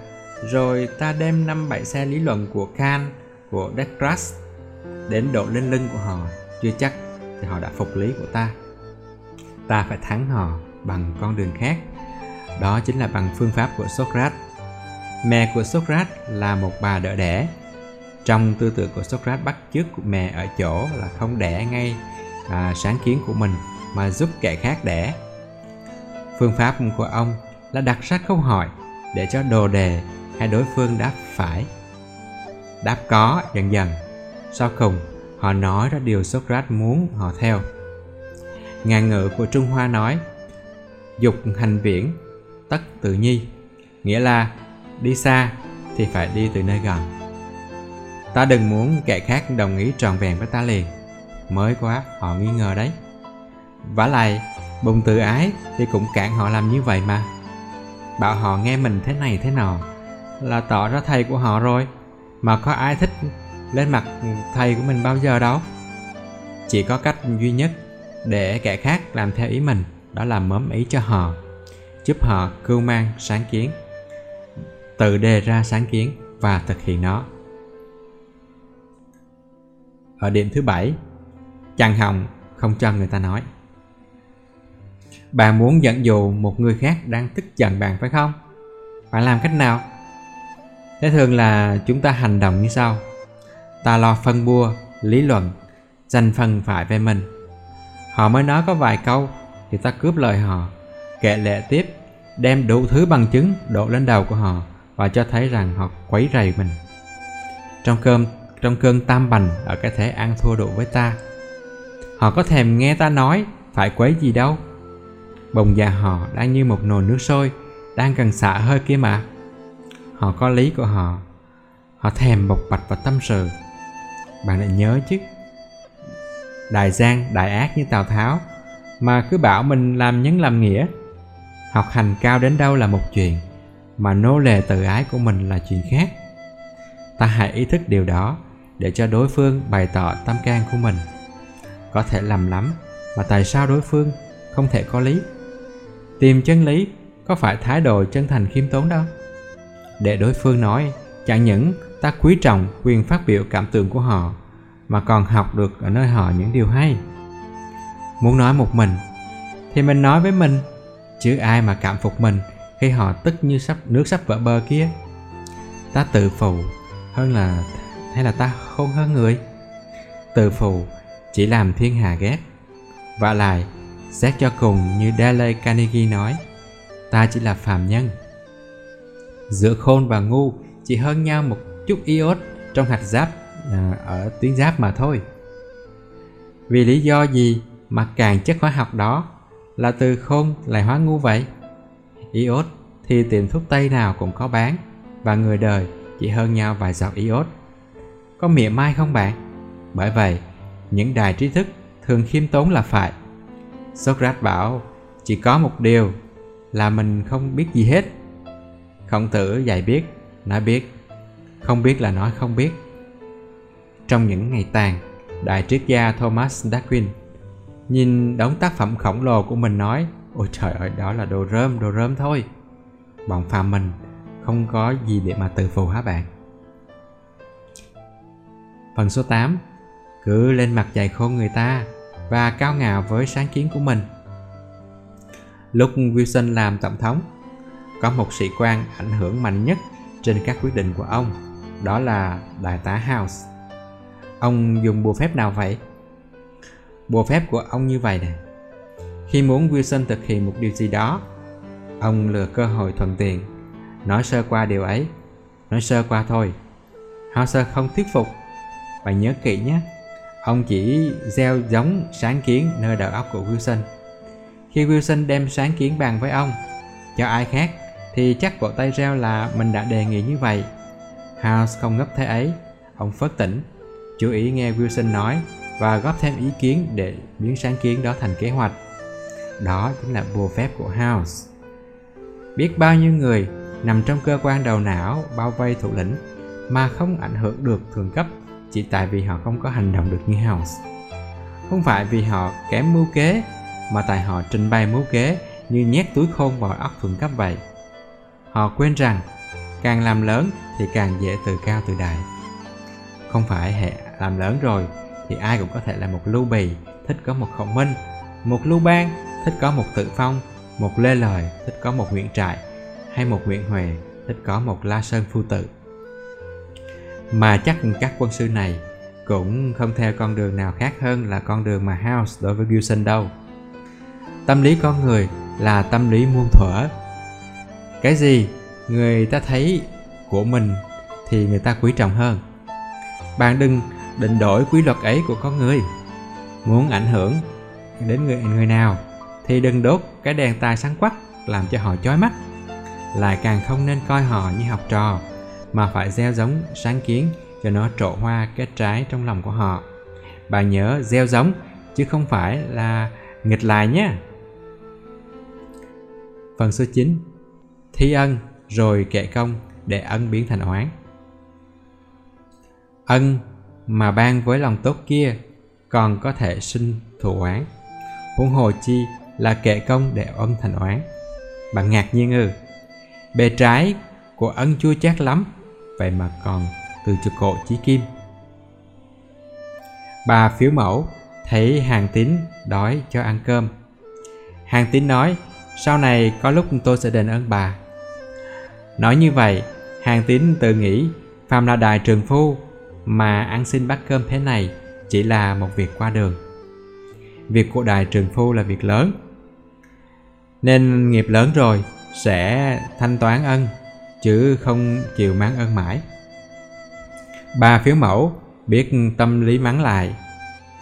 rồi ta đem năm bảy xe lý luận của Kant, của Descartes đến độ lên lưng của họ, chưa chắc thì họ đã phục lý của ta. Ta phải thắng họ bằng con đường khác, đó chính là bằng phương pháp của Socrates. Mẹ của Socrates là một bà đỡ đẻ. Trong tư tưởng của Socrates bắt chước của mẹ ở chỗ là không đẻ ngay à, sáng kiến của mình mà giúp kẻ khác đẻ. Phương pháp của ông là đặt ra câu hỏi để cho đồ đề hay đối phương đáp phải. Đáp có dần dần. Sau cùng, họ nói ra điều Socrates muốn họ theo. Ngàn ngữ của Trung Hoa nói Dục hành viễn, tất tự nhi Nghĩa là đi xa thì phải đi từ nơi gần Ta đừng muốn kẻ khác đồng ý tròn vẹn với ta liền Mới quá họ nghi ngờ đấy vả lại bùng tự ái thì cũng cản họ làm như vậy mà. Bảo họ nghe mình thế này thế nào là tỏ ra thầy của họ rồi. Mà có ai thích lên mặt thầy của mình bao giờ đâu? Chỉ có cách duy nhất để kẻ khác làm theo ý mình, đó là mớm ý cho họ, giúp họ cưu mang sáng kiến, tự đề ra sáng kiến và thực hiện nó. Ở điểm thứ bảy, chàng hồng không cho người ta nói bạn muốn dẫn dụ một người khác đang tức giận bạn, phải không? Bạn làm cách nào? Thế thường là chúng ta hành động như sau. Ta lo phân bua, lý luận dành phần phải về mình. Họ mới nói có vài câu thì ta cướp lời họ kệ lệ tiếp, đem đủ thứ bằng chứng đổ lên đầu của họ và cho thấy rằng họ quấy rầy mình. Trong cơm, trong cơn tam bành ở cái thể ăn thua đủ với ta, họ có thèm nghe ta nói phải quấy gì đâu bồng già họ đang như một nồi nước sôi, đang cần xả hơi kia mà. Họ có lý của họ. Họ thèm bộc bạch và tâm sự. Bạn lại nhớ chứ? Đại gian, đại ác như tào tháo, mà cứ bảo mình làm nhân làm nghĩa. Học hành cao đến đâu là một chuyện, mà nô lệ tự ái của mình là chuyện khác. Ta hãy ý thức điều đó để cho đối phương bày tỏ tâm can của mình. Có thể lầm lắm, mà tại sao đối phương không thể có lý? Tìm chân lý, có phải thái độ chân thành khiêm tốn đâu để đối phương nói, chẳng những ta quý trọng quyền phát biểu cảm tưởng của họ, mà còn học được ở nơi họ những điều hay. Muốn nói một mình, thì mình nói với mình, chứ ai mà cảm phục mình khi họ tức như sắp, nước sắp vỡ bờ kia. Ta tự phụ hơn là, hay là ta khôn hơn người? Tự phụ chỉ làm thiên hà ghét và lại Xét cho cùng như Dale Carnegie nói, ta chỉ là phàm nhân. Giữa khôn và ngu chỉ hơn nhau một chút iốt trong hạt giáp à, ở tuyến giáp mà thôi. Vì lý do gì mà càng chất hóa học đó là từ khôn lại hóa ngu vậy? Iốt thì tiệm thuốc tây nào cũng có bán và người đời chỉ hơn nhau vài giọt iốt. Có mỉa mai không bạn? Bởi vậy, những đài trí thức thường khiêm tốn là phải Socrates bảo chỉ có một điều là mình không biết gì hết. Khổng tử dạy biết, nói biết, không biết là nói không biết. Trong những ngày tàn, đại triết gia Thomas Darwin nhìn đống tác phẩm khổng lồ của mình nói ôi trời ơi đó là đồ rơm đồ rơm thôi bọn phàm mình không có gì để mà từ phù hả bạn phần số 8 cứ lên mặt dày khôn người ta và cao ngạo với sáng kiến của mình. Lúc Wilson làm tổng thống, có một sĩ quan ảnh hưởng mạnh nhất trên các quyết định của ông, đó là đại tá House. Ông dùng bùa phép nào vậy? Bùa phép của ông như vậy nè. Khi muốn Wilson thực hiện một điều gì đó, ông lừa cơ hội thuận tiện, nói sơ qua điều ấy, nói sơ qua thôi. House không thuyết phục. Bạn nhớ kỹ nhé ông chỉ gieo giống sáng kiến nơi đầu óc của Wilson. Khi Wilson đem sáng kiến bàn với ông, cho ai khác, thì chắc vỗ tay reo là mình đã đề nghị như vậy. House không ngấp thế ấy, ông phớt tỉnh, chú ý nghe Wilson nói và góp thêm ý kiến để biến sáng kiến đó thành kế hoạch. Đó chính là bùa phép của House. Biết bao nhiêu người nằm trong cơ quan đầu não bao vây thủ lĩnh mà không ảnh hưởng được thường cấp chỉ tại vì họ không có hành động được như House. Không phải vì họ kém mưu kế mà tại họ trình bày mưu kế như nhét túi khôn vào óc thượng cấp vậy. Họ quên rằng càng làm lớn thì càng dễ từ cao từ đại. Không phải hệ làm lớn rồi thì ai cũng có thể là một lưu bì thích có một khổng minh, một lưu bang thích có một tự phong, một lê lời thích có một nguyện trại hay một nguyện huệ thích có một la sơn phu tự mà chắc các quân sư này cũng không theo con đường nào khác hơn là con đường mà House đối với Gilson đâu. Tâm lý con người là tâm lý muôn thuở. Cái gì người ta thấy của mình thì người ta quý trọng hơn. Bạn đừng định đổi quy luật ấy của con người. Muốn ảnh hưởng đến người người nào thì đừng đốt cái đèn tài sáng quắc làm cho họ chói mắt. Lại càng không nên coi họ như học trò mà phải gieo giống, sáng kiến cho nó trổ hoa kết trái trong lòng của họ. bà nhớ gieo giống, chứ không phải là nghịch lại nhé. Phần số 9 Thi ân, rồi kệ công để ân biến thành oán. Ân mà ban với lòng tốt kia còn có thể sinh thù oán. Huống hồ chi là kệ công để ân thành oán. Bạn ngạc nhiên ư? Bề trái của ân chua chát lắm vậy mà còn từ chục cổ chí kim. Bà phiếu mẫu thấy hàng tín đói cho ăn cơm. Hàng tín nói, sau này có lúc tôi sẽ đền ơn bà. Nói như vậy, hàng tín tự nghĩ phàm là đại trường phu mà ăn xin bát cơm thế này chỉ là một việc qua đường. Việc của đại trường phu là việc lớn. Nên nghiệp lớn rồi sẽ thanh toán ân chứ không chịu mắng ơn mãi. Bà phiếu mẫu biết tâm lý mắng lại,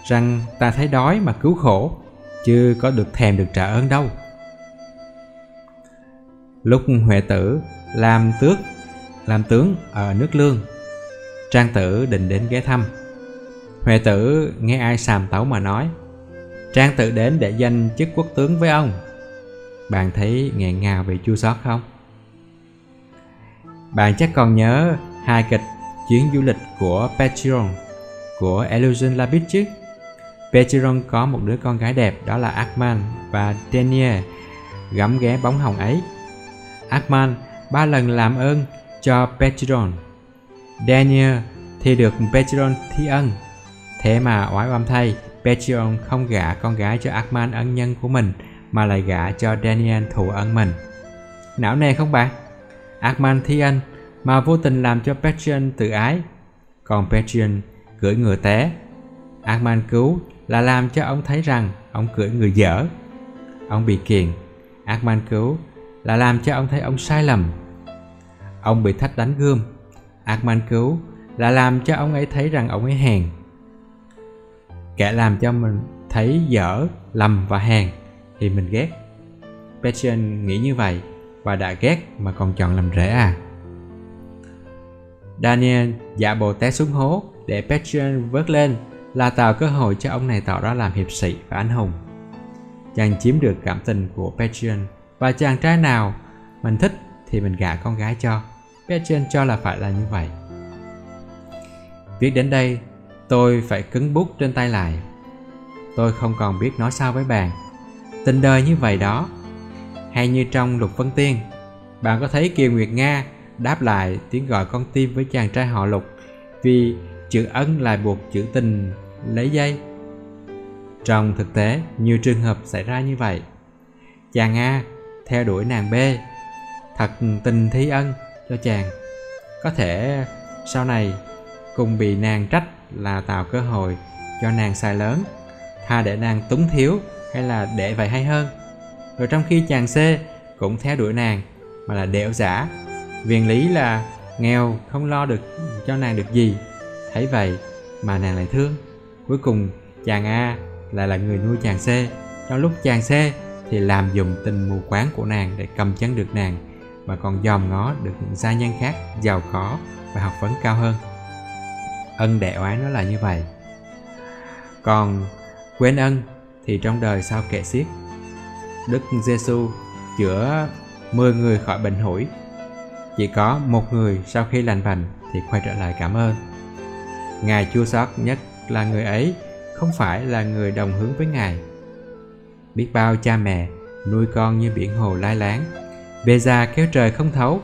rằng ta thấy đói mà cứu khổ chưa có được thèm được trả ơn đâu. Lúc huệ tử làm tước, làm tướng ở nước lương, trang tử định đến ghé thăm. Huệ tử nghe ai sàm tấu mà nói, trang tử đến để danh chức quốc tướng với ông. Bạn thấy nghẹn ngào vì chua xót không? Bạn chắc còn nhớ hai kịch chuyến du lịch của Petron của Illusion Labit chứ? Petron có một đứa con gái đẹp đó là Akman và Daniel gắm ghé bóng hồng ấy. Akman ba lần làm ơn cho Petron. Daniel thì được Petron thi ân. Thế mà oái oăm thay, Petron không gả con gái cho Akman ân nhân của mình mà lại gả cho Daniel thù ân mình. Não nề không bạn? Armanthian thi mà vô tình làm cho Petrian tự ái. Còn Petrian cưỡi ngựa té. Arman cứu là làm cho ông thấy rằng ông cưỡi người dở. Ông bị kiền. Arman cứu là làm cho ông thấy ông sai lầm. Ông bị thách đánh gươm. Arman cứu là làm cho ông ấy thấy rằng ông ấy hèn. Kẻ làm cho mình thấy dở, lầm và hèn thì mình ghét. Petrian nghĩ như vậy và đã ghét mà còn chọn làm rễ à. Daniel giả bộ té xuống hố để Petrian vớt lên là tạo cơ hội cho ông này tỏ ra làm hiệp sĩ và anh hùng. Chàng chiếm được cảm tình của Petrian và chàng trai nào mình thích thì mình gả con gái cho. Petrian cho là phải là như vậy. Viết đến đây, tôi phải cứng bút trên tay lại. tôi không còn biết nói sao với bạn tình đời như vậy đó hay như trong lục vân tiên. Bạn có thấy kiều nguyệt nga đáp lại tiếng gọi con tim với chàng trai họ lục vì chữ ân lại buộc chữ tình lấy dây? Trong thực tế, nhiều trường hợp xảy ra như vậy. Chàng a theo đuổi nàng b, thật tình thi ân cho chàng. Có thể sau này cùng bị nàng trách là tạo cơ hội cho nàng sai lớn, tha để nàng túng thiếu hay là để vậy hay hơn rồi trong khi chàng C cũng theo đuổi nàng, mà là đẻo giả. Viền lý là nghèo, không lo được cho nàng được gì. Thấy vậy mà nàng lại thương. Cuối cùng chàng A lại là người nuôi chàng C. Trong lúc chàng C thì làm dùng tình mù quáng của nàng để cầm chân được nàng, mà còn dòm ngó được những gia nhân khác giàu có và học vấn cao hơn. Ân đệ oán nó là như vậy. Còn quên ân thì trong đời sao kệ xiết? Đức giêsu chữa 10 người khỏi bệnh hủi. Chỉ có một người sau khi lành bệnh thì quay trở lại cảm ơn. Ngài chua xót nhất là người ấy, không phải là người đồng hướng với ngài. Biết bao cha mẹ nuôi con như biển hồ lai láng về già kéo trời không thấu,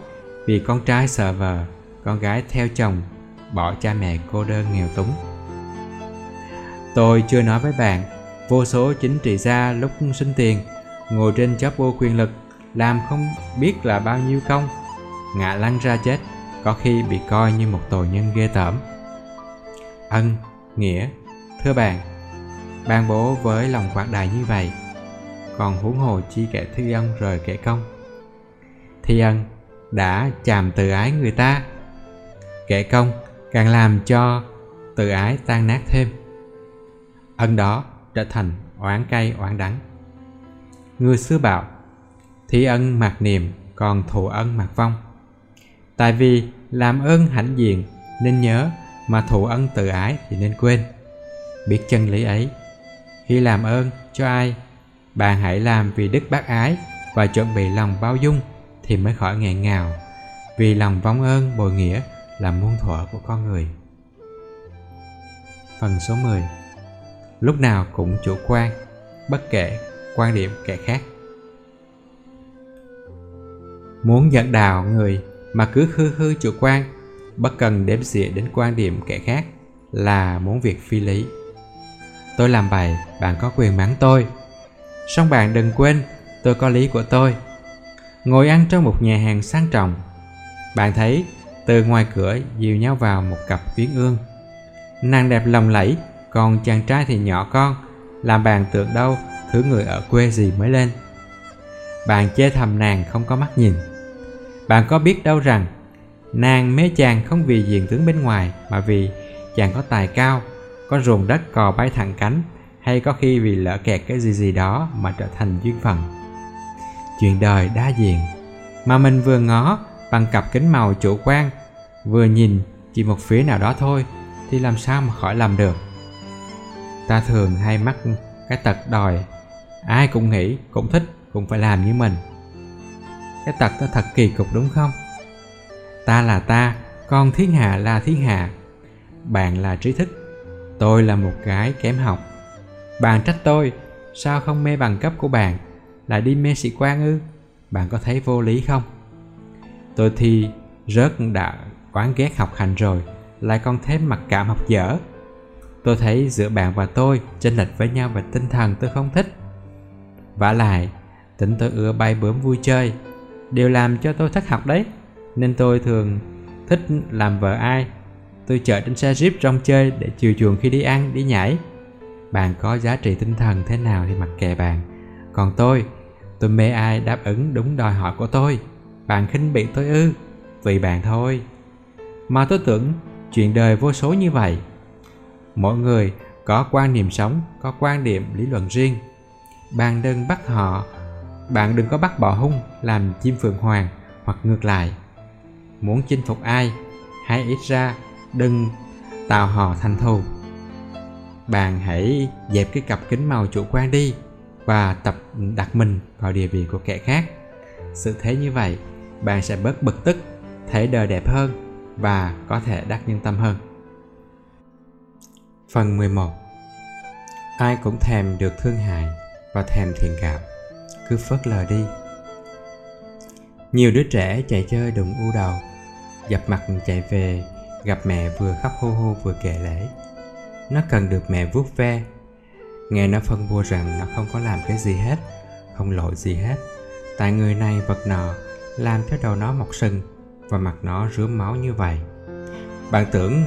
vì con trai sợ vợ con gái theo chồng, bỏ cha mẹ cô đơn nghèo túng. Tôi chưa nói với bạn, vô số chính trị gia lúc sinh tiền ngồi trên chóp ô quyền lực, làm không biết là bao nhiêu công. Ngã lăn ra chết, có khi bị coi như một tội nhân ghê tởm. Ân, nghĩa, thưa bạn, ban bố với lòng quảng đại như vậy, còn huống hồ chi kẻ thi ân rời kẻ công. Thi ân, đã chàm tự ái người ta. Kẻ công càng làm cho tự ái tan nát thêm. Ân đó trở thành oán cay oán đắng người xưa bảo, thi ân mặc niệm, còn thù ân mặc vong. Tại vì làm ơn hãnh diện, nên nhớ, mà thù ân tự ái thì nên quên. Biết chân lý ấy, khi làm ơn cho ai bạn hãy làm vì đức bác ái và chuẩn bị lòng bao dung thì mới khỏi nghẹn ngào, vì lòng vong ơn bồi nghĩa là muôn thuở của con người. Phần số 10 lúc nào cũng chủ quan, bất kể quan điểm kẻ khác. Muốn dẫn đào người mà cứ hư hư chủ quan, bất cần đếm xỉa đến quan điểm kẻ khác là muốn việc phi lý. Tôi làm bài bạn có quyền mắng tôi. Song bạn đừng quên, tôi có lý của tôi. Ngồi ăn trong một nhà hàng sang trọng, bạn thấy từ ngoài cửa dìu nhau vào một cặp uyên ương. Nàng đẹp lồng lẫy, còn chàng trai thì nhỏ con, làm bạn tưởng đâu thứ người ở quê gì mới lên. Bạn chê thầm nàng không có mắt nhìn. Bạn có biết đâu rằng, nàng mê chàng không vì diện tướng bên ngoài, mà vì chàng có tài cao, có ruồng đất cò bay thẳng cánh, hay có khi vì lỡ kẹt cái gì gì đó mà trở thành duyên phận. Chuyện đời đa diện, mà mình vừa ngó bằng cặp kính màu chủ quan, vừa nhìn chỉ một phía nào đó thôi, thì làm sao mà khỏi làm được. Ta thường hay mắc cái tật đòi ai cũng nghĩ, cũng thích, cũng phải làm như mình. Cái tật đó thật kỳ cục đúng không? Ta là ta, con thiên hạ là thiên hạ bạn là trí thức, tôi là một cái kém học. Bạn trách tôi, sao không mê bằng cấp của bạn? Lại đi mê sĩ quan ư? Bạn có thấy vô lý không? Tôi thi rớt đã quán ghét học hành rồi, lại còn thêm mặc cảm học dở. Tôi thấy giữa bạn và tôi chênh lệch với nhau về tinh thần tôi không thích vả lại tính tôi ưa bay bướm vui chơi. Đều làm cho tôi thất học đấy, nên tôi thường thích làm vợ ai. Tôi chở trên xe jeep trong chơi để chiều chuộng khi đi ăn, đi nhảy. Bạn có giá trị tinh thần thế nào thì mặc kệ bạn. Còn tôi tôi mê ai đáp ứng đúng đòi hỏi của tôi. Bạn khinh bị tôi ư, vì bạn thôi. Mà tôi tưởng chuyện đời vô số như vậy. Mỗi người có quan niệm sống, có quan điểm lý luận riêng bạn đừng bắt họ. Bạn đừng có bắt bọ hung làm chim phượng hoàng hoặc ngược lại. Muốn chinh phục ai, hãy ít ra đừng tạo họ thành thù. Bạn hãy dẹp cái cặp kính màu chủ quan đi và tập đặt mình vào địa vị của kẻ khác. Sự thế như vậy, bạn sẽ bớt bực tức, thấy đời đẹp hơn và có thể đắc nhân tâm hơn. Phần 11 ai cũng thèm được thương hại và thèm thiện cảm. Cứ phớt lờ đi. Nhiều đứa trẻ chạy chơi đụng u đầu, dập mặt chạy về, gặp mẹ vừa khóc hô hô vừa kể lễ nó cần được mẹ vuốt ve. Nghe nó phân bua rằng nó không có làm cái gì hết, không lỗi gì hết. Tại người này vật nọ làm cho đầu nó mọc sừng và mặt nó rướm máu như vậy. Bạn tưởng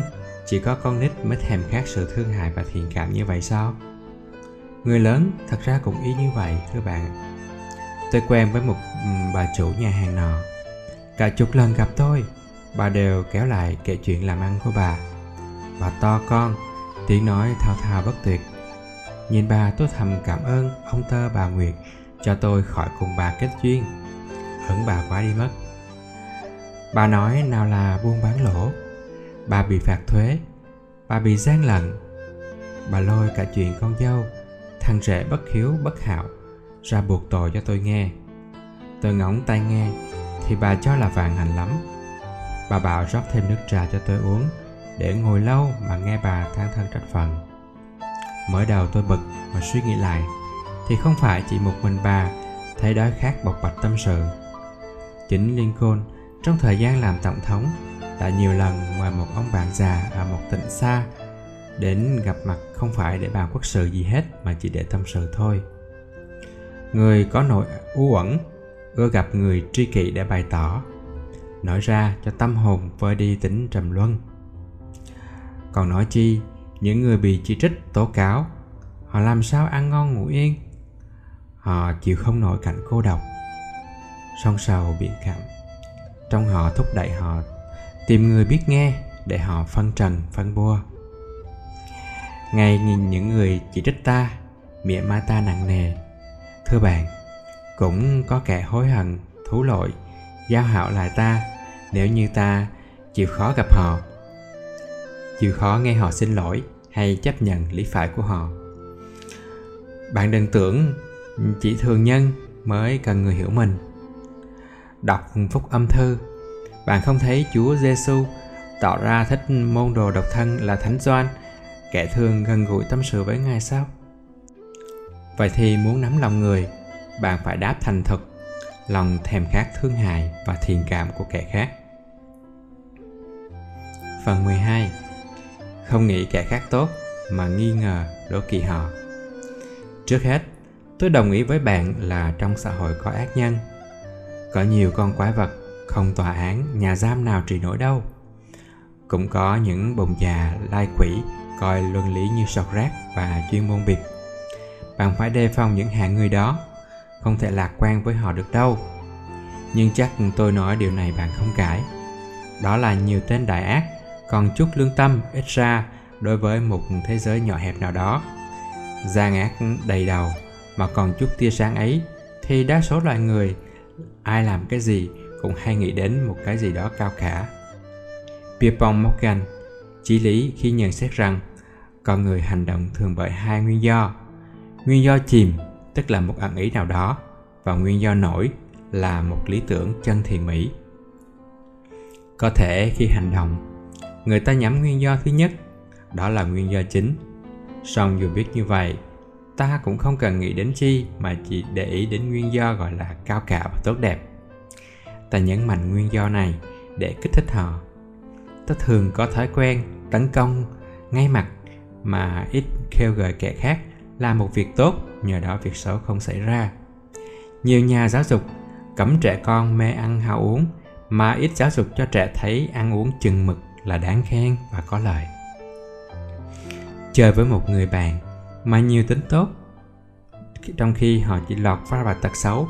chỉ có con nít mới thèm khát sự thương hại và thiện cảm như vậy sao? Người lớn, thật ra cũng y như vậy, thưa bạn. Tôi quen với một ừ, bà chủ nhà hàng nọ. Cả chục lần gặp tôi, bà đều kéo lại kể chuyện làm ăn của bà. Bà to con, tiếng nói thao thao bất tuyệt. Nhìn bà, tôi thầm cảm ơn ông tơ bà nguyệt cho tôi khỏi cùng bà kết duyên. Hững bà quá đi mất. Bà nói nào là buôn bán lỗ. Bà bị phạt thuế. Bà bị gian lận. Bà lôi cả chuyện con dâu thằng rể bất hiếu, bất hảo, ra buộc tội cho tôi nghe. Tôi ngóng tai nghe, thì bà cho là vàng hành lắm. Bà bảo rót thêm nước trà cho tôi uống, để ngồi lâu mà nghe bà than thân trách phận. Mới đầu tôi bực mà suy nghĩ lại, thì không phải chỉ một mình bà thấy đói khát bộc bạch tâm sự. Chính Lincoln trong thời gian làm tổng thống, đã nhiều lần mời một ông bạn già ở một tỉnh xa đến gặp mặt không phải để bàn quốc sự gì hết, mà chỉ để tâm sự thôi. Người có nội u uẩn, ưa gặp người tri kỷ để bày tỏ, nói ra cho tâm hồn vơi đi tính trầm luân. Còn nói chi, những người bị chỉ trích, tố cáo, họ làm sao ăn ngon ngủ yên? Họ chịu không nổi cảnh cô độc. Song sầu biển cảm, trong họ thúc đẩy họ tìm người biết nghe để họ phân trần, phân bua ngày nhìn những người chỉ trích ta, mỉa mai ta nặng nề. Thưa bạn, cũng có kẻ hối hận, thú lỗi, giao hảo lại ta, nếu như ta chịu khó gặp họ. Chịu khó nghe họ xin lỗi hay chấp nhận lý phải của họ. Bạn đừng tưởng chỉ thường nhân mới cần người hiểu mình. Đọc phúc âm thư bạn không thấy chúa giêsu tỏ ra thích môn đồ độc thân là thánh doan kẻ thường gần gũi tâm sự với ngài sao? Vậy thì muốn nắm lòng người bạn phải đáp thành thực lòng thèm khát thương hại và thiện cảm của kẻ khác. Phần 12 Không nghĩ kẻ khác tốt mà nghi ngờ đố kỵ họ. Trước hết, tôi đồng ý với bạn là trong xã hội có ác nhân. Có nhiều con quái vật không tòa án, nhà giam nào trị nổi đâu. Cũng có những bồng già lai quỷ coi luân lý như sọt rác và chuyên môn biệt. Bạn phải đề phòng những hạng người đó, Không thể lạc quan với họ được đâu. Nhưng chắc tôi nói điều này bạn không cãi. Đó là nhiều tên đại ác, còn chút lương tâm ít ra đối với một thế giới nhỏ hẹp nào đó. Gian ác đầy đầu, mà còn chút tia sáng ấy, thì đa số loài người, ai làm cái gì cũng hay nghĩ đến một cái gì đó cao cả. Pierpont Morgan chỉ lý khi nhận xét rằng con người hành động thường bởi hai nguyên do. Nguyên do chìm, tức là một ẩn ý nào đó, và nguyên do nổi là một lý tưởng chân thiện mỹ. Có thể khi hành động, người ta nhắm nguyên do thứ nhất, đó là nguyên do chính. Song dù biết như vậy, ta cũng không cần nghĩ đến chi mà chỉ để ý đến nguyên do gọi là cao cả và tốt đẹp. Ta nhấn mạnh nguyên do này để kích thích họ. Ta thường có thói quen tấn công, ngay mặt mà ít kêu gợi kẻ khác làm một việc tốt, nhờ đó việc xấu không xảy ra. Nhiều nhà giáo dục cấm trẻ con mê ăn hao uống, mà ít giáo dục cho trẻ thấy ăn uống chừng mực là đáng khen và có lợi. Chơi với một người bạn mà nhiều tính tốt, trong khi họ chỉ lọt ra vào tật xấu,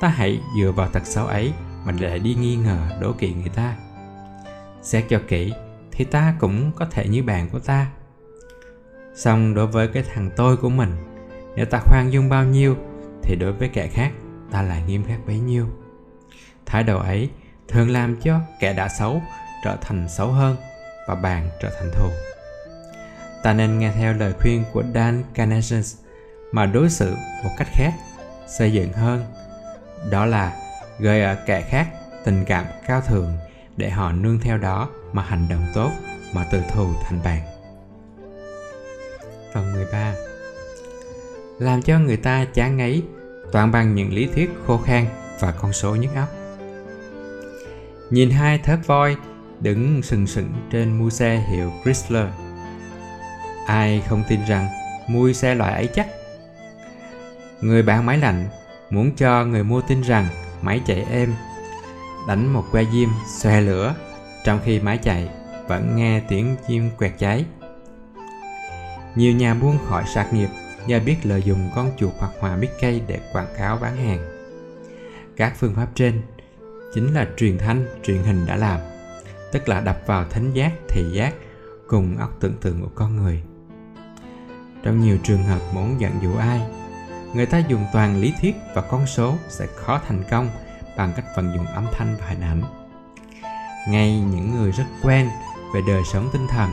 ta hãy dựa vào tật xấu ấy mà để đi nghi ngờ đố kỵ người ta. Xét cho kỹ thì ta cũng có thể như bạn của ta song đối với cái thằng tôi của mình nếu ta khoan dung bao nhiêu thì đối với kẻ khác ta lại nghiêm khắc bấy nhiêu thái độ ấy thường làm cho kẻ đã xấu trở thành xấu hơn và bạn trở thành thù. Ta nên nghe theo lời khuyên của Dan Carnegie mà đối xử một cách khác, xây dựng hơn. Đó là gợi ở kẻ khác tình cảm cao thượng để họ nương theo đó mà hành động tốt mà từ thù thành bạn. Phần 13 làm cho người ta chán ngấy, toàn bằng những lý thuyết khô khan và con số nhức óc. Nhìn hai thớt voi đứng sừng sững trên mui xe hiệu Chrysler. Ai không tin rằng mui xe loại ấy chắc? Người bán máy lạnh muốn cho người mua tin rằng máy chạy êm, đánh một que diêm xòe lửa trong khi máy chạy vẫn nghe tiếng chim quẹt cháy nhiều nhà buôn khỏi sạc nghiệp do biết lợi dụng con chuột hoặc hòa Mickey để quảng cáo bán hàng. Các phương pháp trên chính là truyền thanh, truyền hình đã làm, tức là đập vào thính giác, thị giác cùng óc tưởng tượng của con người. Trong nhiều trường hợp muốn dẫn dụ ai, người ta dùng toàn lý thuyết và con số sẽ khó thành công bằng cách vận dụng âm thanh và hình ảnh. Ngay những người rất quen về đời sống tinh thần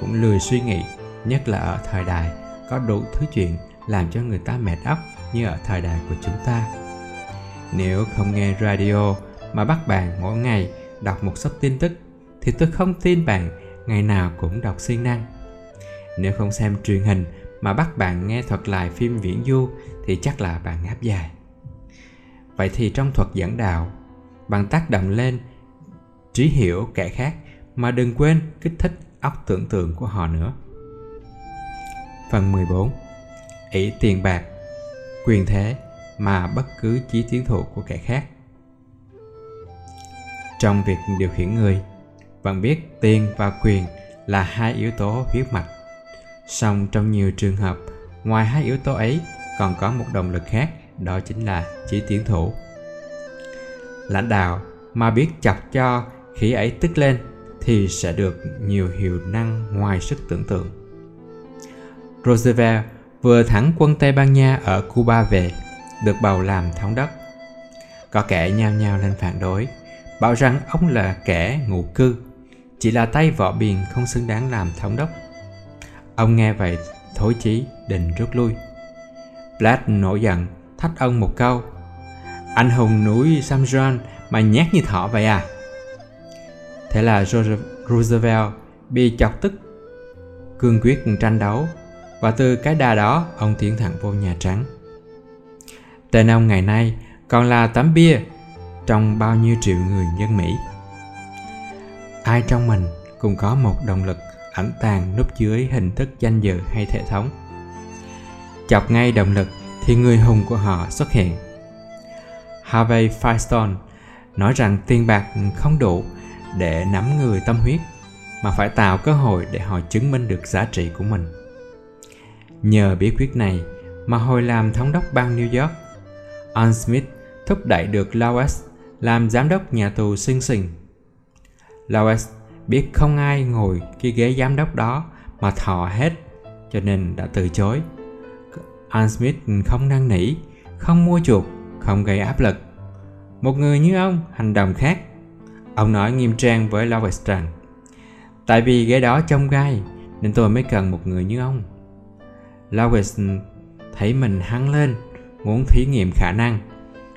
cũng lười suy nghĩ, nhất là ở thời đại có đủ thứ chuyện làm cho người ta mệt óc như ở thời đại của chúng ta. Nếu không nghe radio mà bắt bạn mỗi ngày đọc một số tin tức thì tôi không tin bạn ngày nào cũng đọc siêng năng. Nếu không xem truyền hình mà bắt bạn nghe thuật lại phim viễn du thì chắc là bạn ngáp dài. Vậy thì trong thuật dẫn đạo, bằng tác động lên trí hiểu kẻ khác mà đừng quên kích thích óc tưởng tượng của họ nữa. Phần 14 Ý tiền bạc, quyền thế mà bất cứ chí tiến thủ của kẻ khác. Trong việc điều khiển người, bạn biết tiền và quyền là hai yếu tố huyết mạch. Song trong nhiều trường hợp, ngoài hai yếu tố ấy còn có một động lực khác, đó chính là chí tiến thủ. Lãnh đạo mà biết chọc cho khi ấy tức lên thì sẽ được nhiều hiệu năng ngoài sức tưởng tượng. Roosevelt vừa thắng quân Tây Ban Nha ở Cuba về, được bầu làm thống đốc. Có kẻ nhao nhao lên phản đối, bảo rằng ông là kẻ ngụ cư, chỉ là tay võ biền không xứng đáng làm thống đốc. Ông nghe vậy thối chí định rút lui. Black nổi giận, thách ông một câu. Anh hùng núi Samson mà nhát như thỏ vậy à? Thế là Roosevelt bị chọc tức, cương quyết tranh đấu và từ cái đà đó ông tiến thẳng vô Nhà Trắng. Tên ông ngày nay còn là tấm bia trong bao nhiêu triệu người dân Mỹ. Ai trong mình cũng có một động lực ẩn tàng núp dưới hình thức danh dự hay hệ thống. Chọc ngay động lực thì người hùng của họ xuất hiện. Harvey Firestone nói rằng tiền bạc không đủ để nắm người tâm huyết mà phải tạo cơ hội để họ chứng minh được giá trị của mình. Nhờ bí quyết này mà hồi làm thống đốc bang New York, Al Smith thúc đẩy được Lawes làm giám đốc nhà tù Sing Sing. Lawes biết không ai ngồi cái ghế giám đốc đó mà thọ hết cho nên đã từ chối. Al Smith không năn nỉ, không mua chuộc, không gây áp lực. Một người như ông hành động khác. Ông nói nghiêm trang với Lois rằng Tại vì ghế đó trông gai nên tôi mới cần một người như ông. Lois thấy mình hăng lên, muốn thí nghiệm khả năng.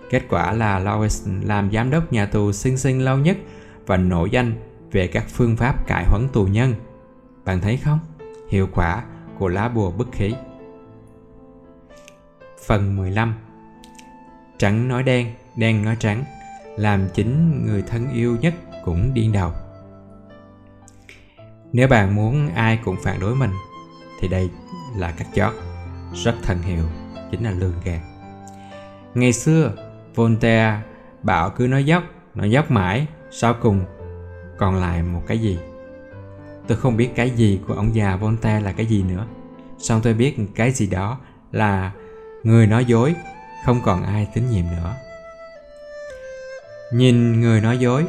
Kết quả là Lois làm giám đốc nhà tù sinh sinh lâu nhất và nổi danh về các phương pháp cải huấn tù nhân. Bạn thấy không? Hiệu quả của lá bùa bức khí. Phần 15 Trắng nói đen, đen nói trắng làm chính người thân yêu nhất cũng điên đầu Nếu bạn muốn ai cũng phản đối mình, Thì đây là cách chót. Rất thần hiệu, chính là lường gạt. Ngày xưa, voltaire bảo cứ nói dốc nói dốc mãi, sau cùng còn lại một cái gì? Tôi không biết cái gì của ông già voltaire là cái gì nữa. Song tôi biết cái gì đó là người nói dối, không còn ai tín nhiệm nữa nhìn người nói dối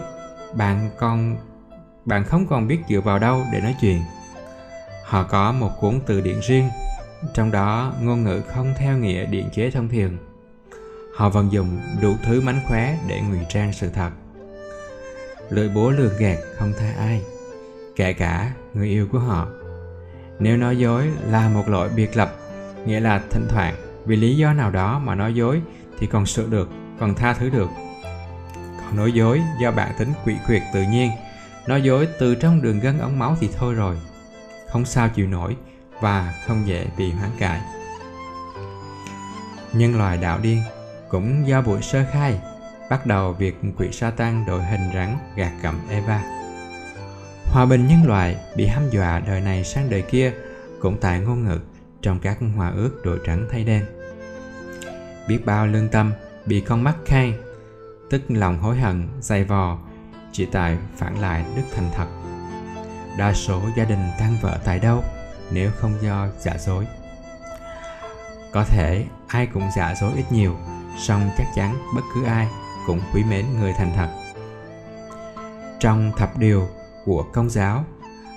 bạn còn bạn không còn biết dựa vào đâu để nói chuyện Họ có một cuốn từ điển riêng, trong đó ngôn ngữ không theo nghĩa điện chế thông thường. Họ vận dụng đủ thứ mánh khóe để ngụy trang sự thật. Lưỡi búa lường gạt không tha ai, kể cả người yêu của họ. Nếu nói dối là một lỗi biệt lập, nghĩa là thỉnh thoảng vì lý do nào đó mà nói dối thì còn sửa được, còn tha thứ được. Nói dối do bản tính quỷ quyệt tự nhiên, nói dối từ trong đường gân ống máu thì thôi rồi không sao chịu nổi và không dễ bị hoán cải. nhân loại đạo điên cũng do buổi sơ khai bắt đầu việc quỷ sa tăng đội hình rắn gạt cầm Eva. Hòa bình nhân loại bị hăm dọa đời này sang đời kia cũng tại ngôn ngữ trong các hòa ước đội trắng thay đen. Biết bao lương tâm bị con mắt khang tức lòng hối hận, dày vò, chỉ tại phản lại đức thành thật. Đa số gia đình tan vỡ tại đâu nếu không do giả dối. Có thể ai cũng giả dối ít nhiều, song chắc chắn bất cứ ai cũng quý mến người thành thật. Trong thập điều của công giáo,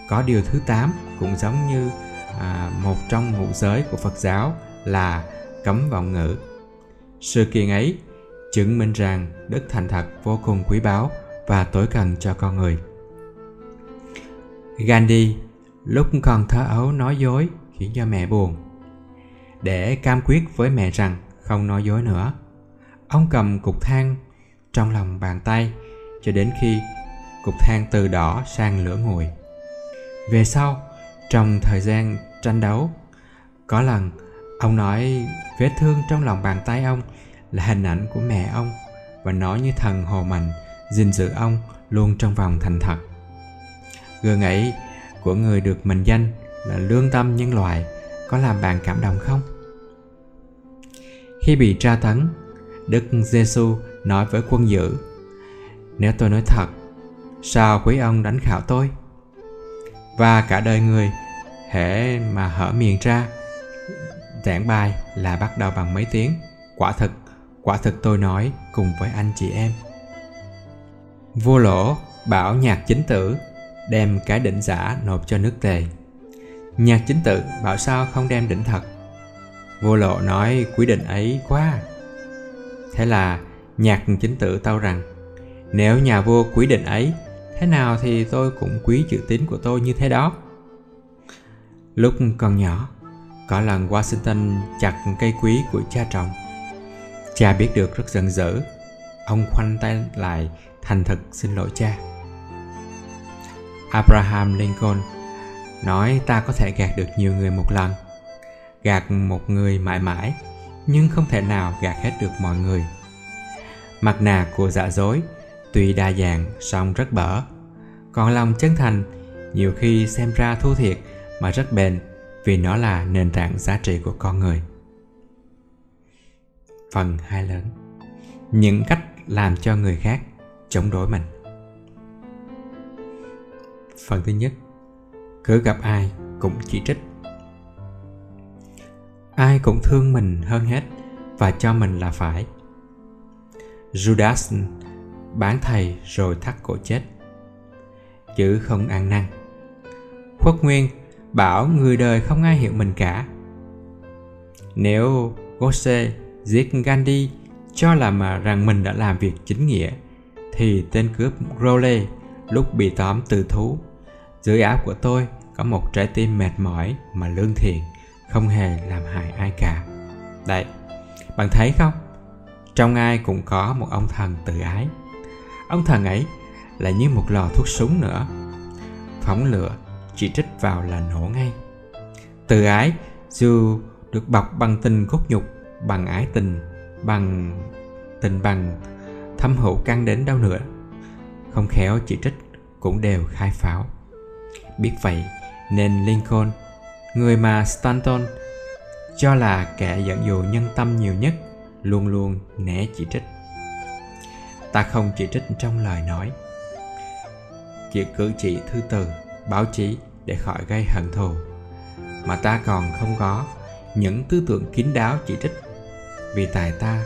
có điều thứ 8 cũng giống như à, một trong ngũ giới của Phật giáo là cấm vọng ngữ. Sự kiện ấy chứng minh rằng đức thành thật vô cùng quý báu và tối cần cho con người. Gandhi lúc còn thơ ấu nói dối khiến cho mẹ buồn. Để cam quyết với mẹ rằng không nói dối nữa, ông cầm cục than trong lòng bàn tay cho đến khi cục than từ đỏ sang lửa nguội. Về sau, trong thời gian tranh đấu, có lần ông nói vết thương trong lòng bàn tay ông là hình ảnh của mẹ ông và nó như thần hồ mạnh gìn giữ ông luôn trong vòng thành thật. Gương ấy của người được mệnh danh là lương tâm nhân loại có làm bạn cảm động không? Khi bị tra tấn, Đức Giêsu nói với quân dữ Nếu tôi nói thật, sao quý ông đánh khảo tôi? Và cả đời người, hễ mà hở miệng ra, giảng bài là bắt đầu bằng mấy tiếng. Quả thực, quả thực tôi nói cùng với anh chị em. Vua lỗ bảo nhạc chính tử đem cái đỉnh giả nộp cho nước tề. Nhạc chính tử bảo sao không đem đỉnh thật. Vua lộ nói quy định ấy quá. Thế là nhạc chính tử tâu rằng, nếu nhà vua quý định ấy, thế nào thì tôi cũng quý chữ tín của tôi như thế đó lúc còn nhỏ, có lần washington chặt cây quý của cha trồng cha biết được rất giận dữ. Ông khoanh tay lại, thành thật xin lỗi cha. Abraham lincoln nói, ta có thể gạt được nhiều người một lần, gạt một người mãi mãi, nhưng không thể nào gạt hết được mọi người. Mặt nạ của giả dối tuy đa dạng, song rất bở. Còn lòng chân thành nhiều khi xem ra thua thiệt mà rất bền, vì nó là nền tảng giá trị của con người phần hai lớn. Những cách làm cho người khác chống đối mình. Phần thứ nhất, cứ gặp ai cũng chỉ trích. Ai cũng thương mình hơn hết và cho mình là phải. Judas, bán thầy rồi thắt cổ chết. Chứ không ăn năn. Khuất nguyên bảo người đời không ai hiểu mình cả. Nếu Gose giết Gandhi cho là mà rằng mình đã làm việc chính nghĩa, thì tên cướp Rowley lúc bị tóm từ thú. Dưới áo của tôi có một trái tim mệt mỏi mà lương thiện, không hề làm hại ai cả. Đây, bạn thấy không? Trong ai cũng có một ông thần tự ái. Ông thần ấy là như một lò thuốc súng nữa. Phóng lửa, chỉ trích vào là nổ ngay. Tự ái dù được bọc bằng tình cốt nhục bằng ái tình, bằng tình bằng, thâm hữu căng đến đâu nữa. Không khéo chỉ trích cũng đều khai pháo. Biết vậy nên lincoln, người mà stanton cho là kẻ dẫn dụ nhân tâm nhiều nhất, luôn luôn né chỉ trích. Ta không chỉ trích trong lời nói, chỉ cử chỉ thư từ, báo chí để khỏi gây hận thù, mà ta còn không có những tư tưởng kín đáo chỉ trích vì tài ta,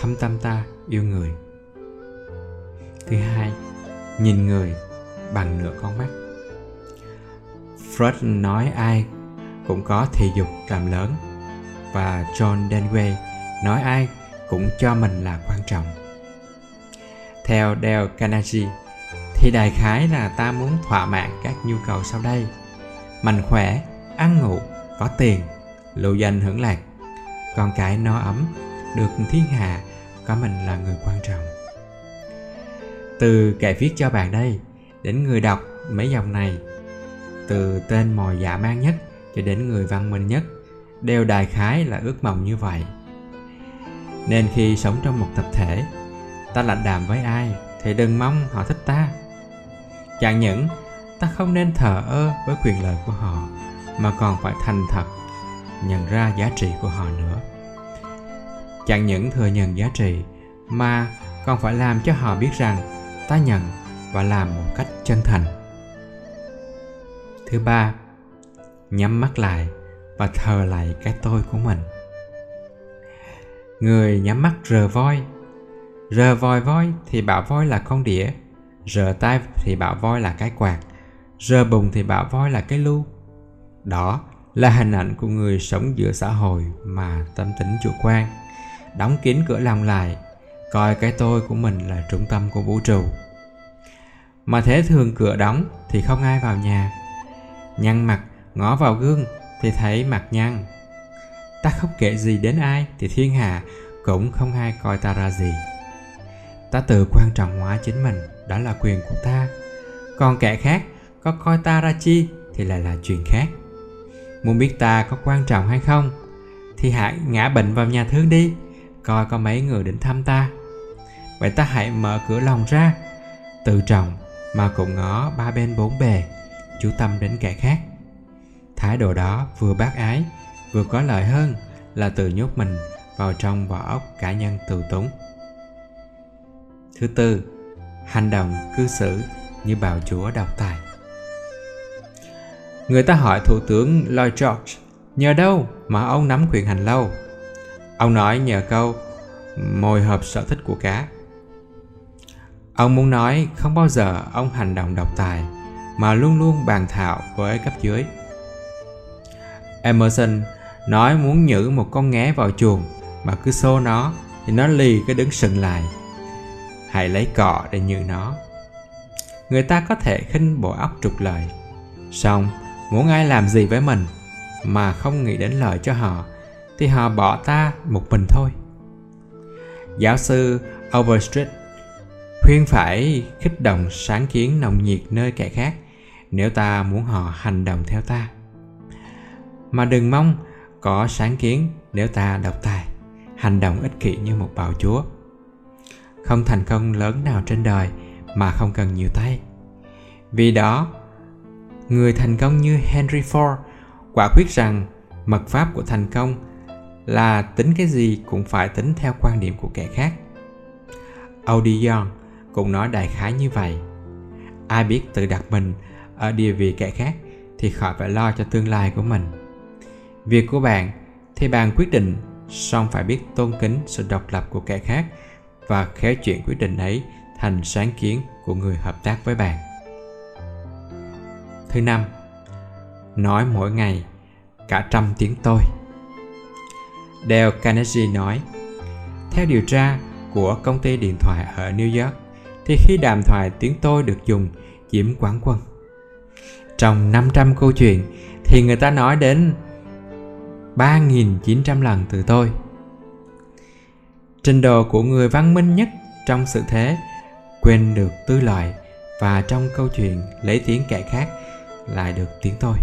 thâm tâm ta yêu người. Thứ hai, nhìn người bằng nửa con mắt. Freud nói ai cũng có thị dục làm lớn và John Denway nói ai cũng cho mình là quan trọng. Theo Dale Carnegie, thì đại khái là ta muốn thỏa mãn các nhu cầu sau đây, mạnh khỏe, ăn ngủ, có tiền, lưu danh hưởng lạc con cái no ấm được thiên hạ có mình là người quan trọng từ kẻ viết cho bạn đây đến người đọc mấy dòng này từ tên mồi dạ mang nhất cho đến người văn minh nhất đều đại khái là ước mong như vậy Nên khi sống trong một tập thể, ta lạnh đàm với ai thì đừng mong họ thích ta. Chẳng những ta không nên thờ ơ với quyền lợi của họ mà còn phải thành thật nhận ra giá trị của họ nữa. Chẳng những thừa nhận giá trị, mà còn phải làm cho họ biết rằng ta nhận và làm một cách chân thành. Thứ ba, nhắm mắt lại và thờ lại cái tôi của mình. Người nhắm mắt rờ voi. Rờ vòi voi thì bảo voi là con đĩa, rờ tay thì bảo voi là cái quạt, rờ bùng thì bảo voi là cái lu. Đó là hình ảnh của người sống giữa xã hội mà tâm tính chủ quan. Đóng kín cửa lòng lại, coi cái tôi của mình là trung tâm của vũ trụ. Mà thế thường cửa đóng thì không ai vào nhà. Nhăn mặt, ngó vào gương thì thấy mặt nhăn. Ta không kể gì đến ai thì thiên hạ cũng không ai coi ta ra gì. Ta tự quan trọng hóa chính mình, đó là quyền của ta. Còn kẻ khác có coi ta ra chi thì lại là chuyện khác muốn biết ta có quan trọng hay không, thì hãy ngã bệnh vào nhà thương đi, coi có mấy người đến thăm ta. Vậy ta hãy mở cửa lòng ra, tự trọng mà cũng ngó ba bên bốn bề, chú tâm đến kẻ khác. Thái độ đó vừa bác ái, vừa có lợi hơn là tự nhốt mình vào trong vỏ ốc cá nhân tự túng. Thứ tư, hành động cư xử như bào chúa độc tài người ta hỏi thủ tướng lloyd george, nhờ đâu mà ông nắm quyền hành lâu? Ông nói nhờ câu, mồi hợp sở thích của cá. Ông muốn nói, không bao giờ ông hành động độc tài, mà luôn luôn bàn thảo với cấp dưới. Emerson nói muốn nhử một con ngé vào chuồng, mà cứ xô nó, thì nó lì cái đứng sừng lại. Hãy lấy cọ để nhử nó. Người ta có thể khinh bộ óc trục lợi. Song muốn ai làm gì với mình mà không nghĩ đến lợi cho họ, thì họ bỏ ta một mình thôi. Giáo sư overstreet khuyên phải khích động sáng kiến nồng nhiệt nơi kẻ khác nếu ta muốn họ hành động theo ta. Mà đừng mong có sáng kiến nếu ta độc tài, hành động ích kỷ như một bào chúa. Không thành công lớn nào trên đời mà không cần nhiều tay. Vì đó người thành công như henry ford quả quyết rằng mật pháp của thành công là tính cái gì cũng phải tính theo quan điểm của kẻ khác. Audi young cũng nói đại khái như vậy. Ai biết tự đặt mình ở địa vị kẻ khác thì khỏi phải lo cho tương lai của mình. Việc của bạn thì bạn quyết định, song phải biết tôn kính sự độc lập của kẻ khác và khéo chuyện quyết định ấy thành sáng kiến của người hợp tác với bạn thứ năm. Nói mỗi ngày, cả trăm tiếng tôi. Dale Carnegie nói, theo điều tra của công ty điện thoại ở New York, thì khi đàm thoại tiếng tôi được dùng, chiếm quán quân. Trong 500 câu chuyện, thì người ta nói đến 3.900 lần từ tôi. Trình độ của người văn minh nhất trong sự thế, quên được tư lợi và trong câu chuyện lấy tiếng kẻ khác lại được tiếng tôi.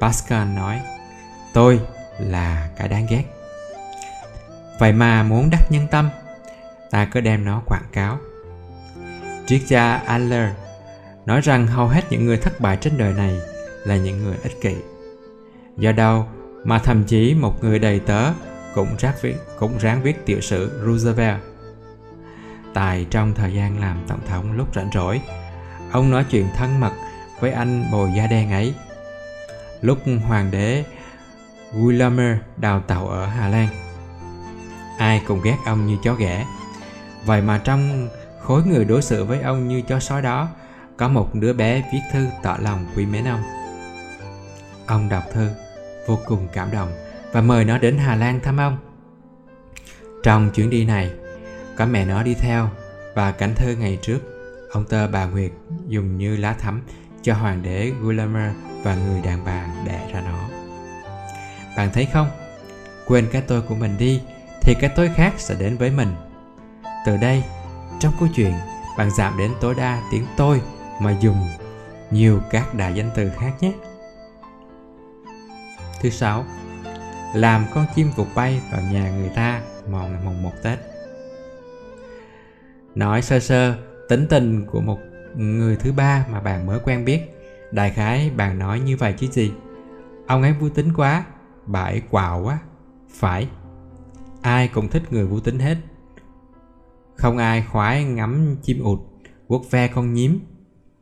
Pascal nói, tôi là cái đáng ghét. Vậy mà muốn đắc nhân tâm, ta cứ đem nó quảng cáo. Triết gia Adler nói rằng hầu hết những người thất bại trên đời này là những người ích kỷ. Do đâu mà thậm chí một người đầy tớ cũng ráng viết, cũng ráng viết tiểu sử Roosevelt. Tại trong thời gian làm tổng thống lúc rảnh rỗi, ông nói chuyện thân mật với anh bồi da đen ấy. Lúc hoàng đế Wilhelm đào tạo ở Hà Lan. Ai cũng ghét ông như chó ghẻ. Vậy mà trong khối người đối xử với ông như chó sói đó, có một đứa bé viết thư tỏ lòng quý mến ông. Ông đọc thư, vô cùng cảm động và mời nó đến Hà Lan thăm ông. Trong chuyến đi này, có mẹ nó đi theo và cảnh thơ ngày trước, ông tơ bà Nguyệt dùng như lá thắm cho hoàng đế Guillermo và người đàn bà đẻ ra nó. Bạn thấy không? Quên cái tôi của mình đi thì cái tôi khác sẽ đến với mình. Từ đây, trong câu chuyện, bạn giảm đến tối đa tiếng tôi mà dùng nhiều các đại danh từ khác nhé. Thứ sáu, làm con chim vụt bay vào nhà người ta vào ngày mùng 1 Tết. Nói sơ sơ tính tình của một người thứ ba mà bạn mới quen biết. Đại khái bạn nói như vậy chứ gì? Ông ấy vui tính quá, bà ấy quạo quá. Phải, ai cũng thích người vui tính hết. Không ai khoái ngắm chim ụt, vuốt ve con nhím,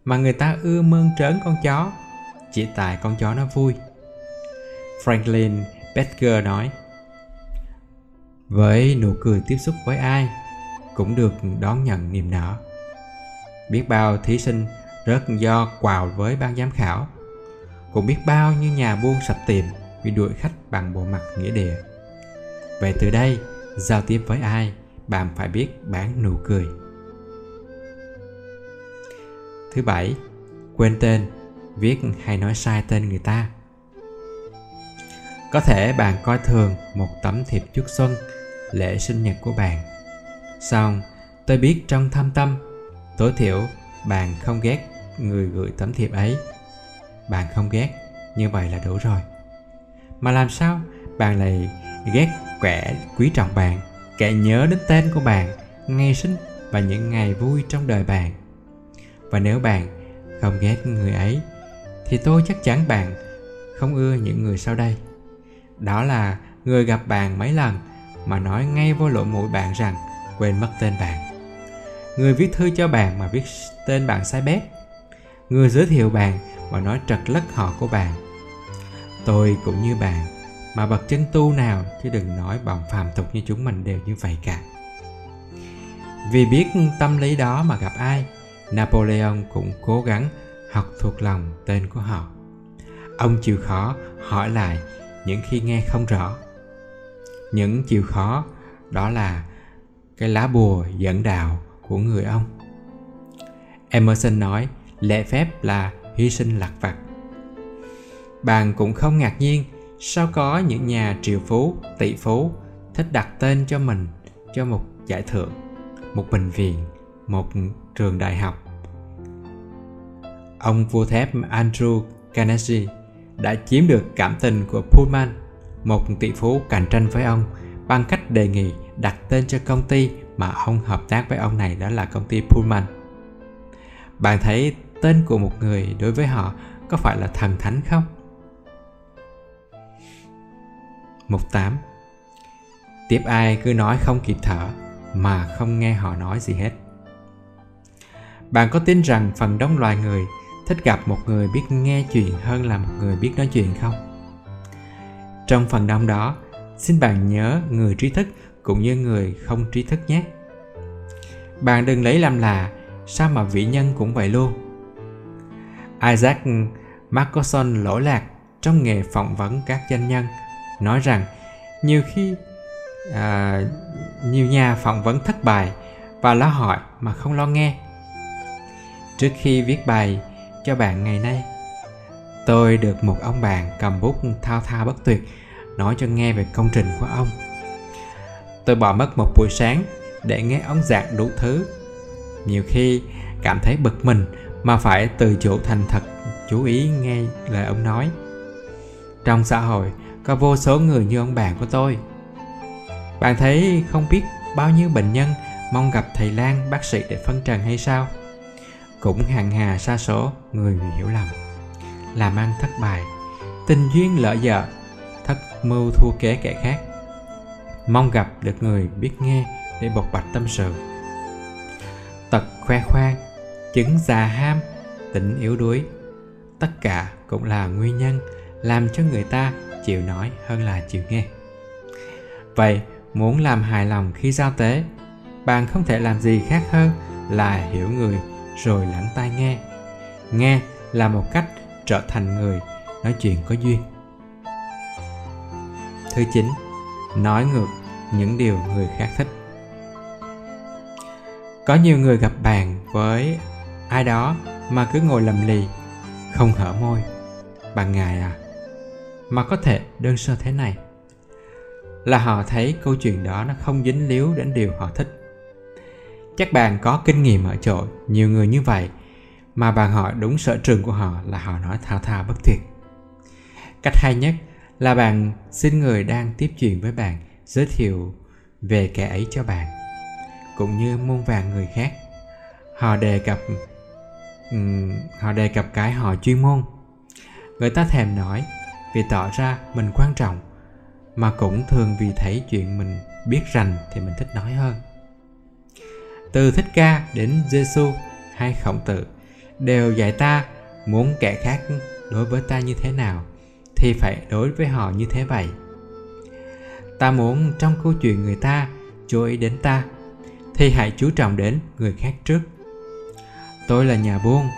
mà người ta ưa mơn trớn con chó, chỉ tại con chó nó vui. Franklin Becker nói, với nụ cười tiếp xúc với ai cũng được đón nhận niềm nở biết bao thí sinh rớt do quào với ban giám khảo. Cũng biết bao như nhà buôn sập tiệm vì đuổi khách bằng bộ mặt nghĩa địa. Vậy từ đây, giao tiếp với ai, bạn phải biết bán nụ cười. Thứ bảy, quên tên, viết hay nói sai tên người ta. Có thể bạn coi thường một tấm thiệp chúc xuân, lễ sinh nhật của bạn. Xong, tôi biết trong thâm tâm tối thiểu, bạn không ghét người gửi tấm thiệp ấy. Bạn không ghét, như vậy là đủ rồi. Mà làm sao bạn lại ghét kẻ quý trọng bạn, kẻ nhớ đến tên của bạn, ngày sinh và những ngày vui trong đời bạn? Và nếu bạn không ghét người ấy, thì tôi chắc chắn bạn không ưa những người sau đây. Đó là người gặp bạn mấy lần mà nói ngay vô lỗ mũi bạn rằng quên mất tên bạn người viết thư cho bạn mà viết tên bạn sai bét. Người giới thiệu bạn mà nói trật lất họ của bạn. Tôi cũng như bạn, mà bậc chân tu nào chứ đừng nói bọn phàm tục như chúng mình đều như vậy cả. Vì biết tâm lý đó mà gặp ai, napoleon cũng cố gắng học thuộc lòng tên của họ. Ông chịu khó hỏi lại những khi nghe không rõ. Những chịu khó đó là cái lá bùa dẫn đạo của người ông. Emerson nói, lễ phép là hy sinh lạc vặt bạn cũng không ngạc nhiên, sao có những nhà triệu phú, tỷ phú thích đặt tên cho mình cho một giải thưởng, một bệnh viện, một trường đại học? Ông vua thép andrew carnegie đã chiếm được cảm tình của pullman, một tỷ phú cạnh tranh với ông bằng cách đề nghị đặt tên cho công ty mà ông hợp tác với ông này đó là công ty Pullman. Bạn thấy tên của một người đối với họ có phải là thần thánh không? Mục 8 Tiếp ai cứ nói không kịp thở mà không nghe họ nói gì hết. Bạn có tin rằng phần đông loài người thích gặp một người biết nghe chuyện hơn là một người biết nói chuyện không? Trong phần đông đó, xin bạn nhớ người trí thức cũng như người không trí thức nhé. Bạn đừng lấy làm là sao mà vị nhân cũng vậy luôn. Isaac Marcoson lỗi lạc trong nghề phỏng vấn các doanh nhân nói rằng nhiều khi à, nhiều nhà phỏng vấn thất bại và lo hỏi mà không lo nghe. Trước khi viết bài cho bạn ngày nay, tôi được một ông bạn cầm bút thao thao bất tuyệt nói cho nghe về công trình của ông tôi bỏ mất một buổi sáng để nghe ông giảng đủ thứ. Nhiều khi cảm thấy bực mình mà phải từ chỗ thành thật, chú ý nghe lời ông nói. Trong xã hội, có vô số người như ông bạn của tôi. Bạn thấy không biết bao nhiêu bệnh nhân mong gặp thầy lang bác sĩ để phân trần hay sao? Cũng hàng hà xa số người bị hiểu lầm. Làm ăn thất bại, tình duyên lỡ vợ thất mưu thua kế kẻ khác mong gặp được người biết nghe để bộc bạch tâm sự. Tật khoe khoang, chứng già ham tỉnh yếu đuối, tất cả cũng là nguyên nhân làm cho người ta chịu nói hơn là chịu nghe. Vậy muốn làm hài lòng khi giao tế, bạn không thể làm gì khác hơn là hiểu người rồi lắng tai nghe. Nghe là một cách trở thành người, nói chuyện có duyên. Thứ 9. Nói ngược những điều người khác thích. Có nhiều người gặp bạn với ai đó mà cứ ngồi lầm lì, không hở môi. Bạn ngài à? Mà có thể đơn sơ thế này là họ thấy câu chuyện đó nó không dính líu đến điều họ thích. Chắc bạn có kinh nghiệm ở chỗ nhiều người như vậy mà bạn hỏi đúng sở trường của họ là họ nói thao thao bất tuyệt. Cách hay nhất là bạn xin người đang tiếp chuyện với bạn giới thiệu về kẻ ấy cho bạn cũng như muôn vàng người khác. Họ đề cập um, họ đề cập cái họ chuyên môn. Người ta thèm nói vì tỏ ra mình quan trọng mà cũng thường vì thấy chuyện mình biết rành thì mình thích nói hơn. Từ thích ca đến giêsu hay khổng tử đều dạy ta muốn kẻ khác đối với ta như thế nào thì phải đối với họ như thế vậy. Ta muốn trong câu chuyện người ta chú ý đến ta, thì hãy chú trọng đến người khác trước. Tôi là nhà buôn,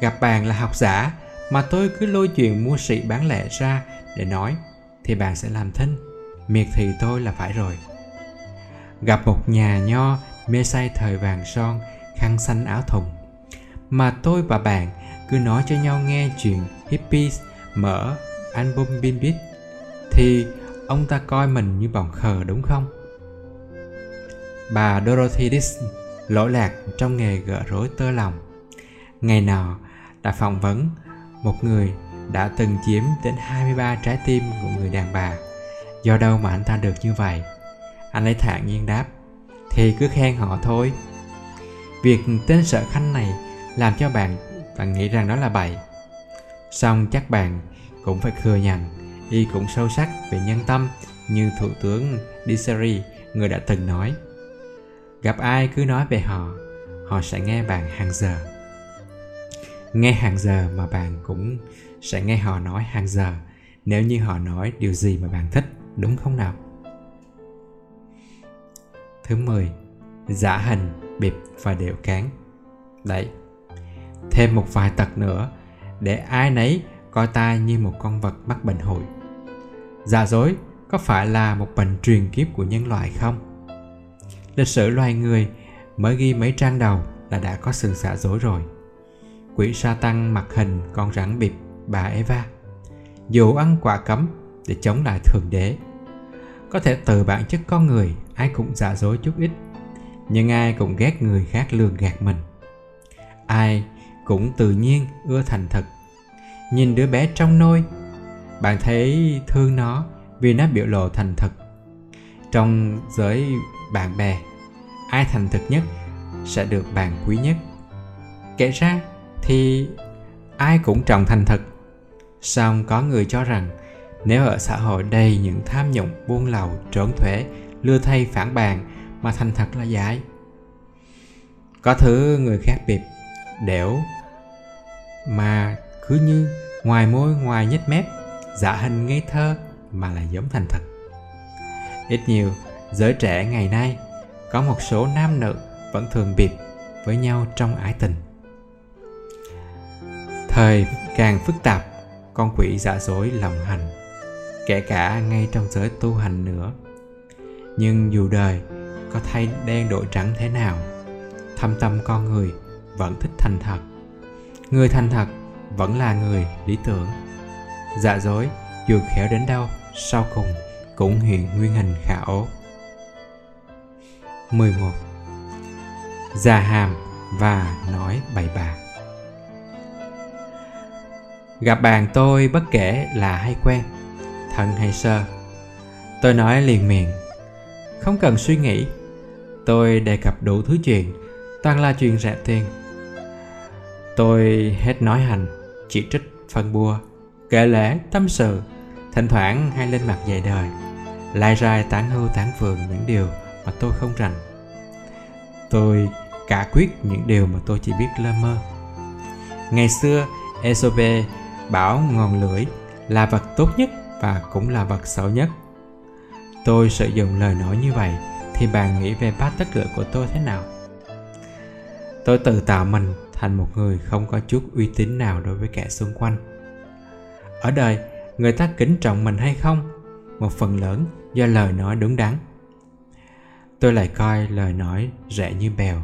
gặp bạn là học giả, mà tôi cứ lôi chuyện mua sĩ bán lẻ ra để nói, thì bạn sẽ làm thinh, miệt thì tôi là phải rồi. Gặp một nhà nho mê say thời vàng son, khăn xanh áo thùng, mà tôi và bạn cứ nói cho nhau nghe chuyện hippies mở album Bin Beat thì ông ta coi mình như bọn khờ đúng không? Bà Dorothy Dix lỗ lạc trong nghề gỡ rối tơ lòng. Ngày nọ đã phỏng vấn một người đã từng chiếm đến 23 trái tim của người đàn bà. Do đâu mà anh ta được như vậy? Anh ấy thản nhiên đáp, thì cứ khen họ thôi. Việc tên sợ khanh này làm cho bạn bạn nghĩ rằng đó là bậy. Xong chắc bạn cũng phải thừa nhận y cũng sâu sắc về nhân tâm như thủ tướng Disari người đã từng nói. Gặp ai cứ nói về họ họ sẽ nghe bạn hàng giờ. Nghe hàng giờ mà bạn cũng sẽ nghe họ nói hàng giờ, nếu như họ nói điều gì mà bạn thích, đúng không nào? Thứ 10 giả hình, bịp và đều cán. Đấy, thêm một vài tật nữa, để ai nấy coi ta như một con vật mắc bệnh hội. Giả dối có phải là một bệnh truyền kiếp của nhân loại không? Lịch sử loài người mới ghi mấy trang đầu là đã có sự giả dối rồi. Quỷ sa tăng mặc hình con rắn bịp bà eva, dù ăn quả cấm để chống lại thượng đế. Có thể từ bản chất con người, ai cũng giả dối chút ít, nhưng ai cũng ghét người khác lường gạt mình. Ai cũng tự nhiên ưa thành thật nhìn đứa bé trong nôi. Bạn thấy thương nó vì nó biểu lộ thành thật. Trong giới bạn bè, ai thành thực nhất sẽ được bạn quý nhất. Kể ra thì ai cũng trọng thành thật. Song có người cho rằng nếu ở xã hội đầy những tham nhũng, buôn lậu, trốn thuế, lừa thay phản bàn mà thành thật là giải có thứ người khác biệt đẻo mà cứ như ngoài môi, ngoài nhếch mép, giả hình ngây thơ mà là giống thành thật. Ít nhiều, giới trẻ ngày nay có một số nam nữ vẫn thường biệt với nhau trong ái tình. Thời càng phức tạp, con quỷ giả dối lòng hành, kể cả ngay trong giới tu hành nữa. Nhưng dù đời có thay đen đổi trắng thế nào, thâm tâm con người vẫn thích thành thật. Người thành thật vẫn là người lý tưởng. Giả dối, dù khéo đến đâu, sau cùng cũng hiện nguyên hình khả ố. 11 già hàm và nói bậy bạ. Gặp bạn tôi bất kể là hay quen, thân hay sơ. Tôi nói liền miệng, không cần suy nghĩ, tôi đề cập đủ thứ chuyện, toàn là chuyện rẻ tiền. Tôi hết nói hành chỉ trích, phân bua, kể lễ tâm sự, thỉnh thoảng hay lên mặt dạy đời, lai rai tán hưu tán phường những điều mà tôi không rành. Tôi cả quyết những điều mà tôi chỉ biết lơ mơ. Ngày xưa Esope bảo ngọn lưỡi là vật tốt nhất và cũng là vật xấu nhất. Tôi sử dụng lời nói như vậy thì bạn nghĩ về bát tất lưỡi của tôi thế nào? Tôi tự tạo mình thành một người không có chút uy tín nào đối với kẻ xung quanh. Ở đời người ta kính trọng mình hay không? Một phần lớn do lời nói đúng đắn. Tôi lại coi lời nói rẻ như bèo.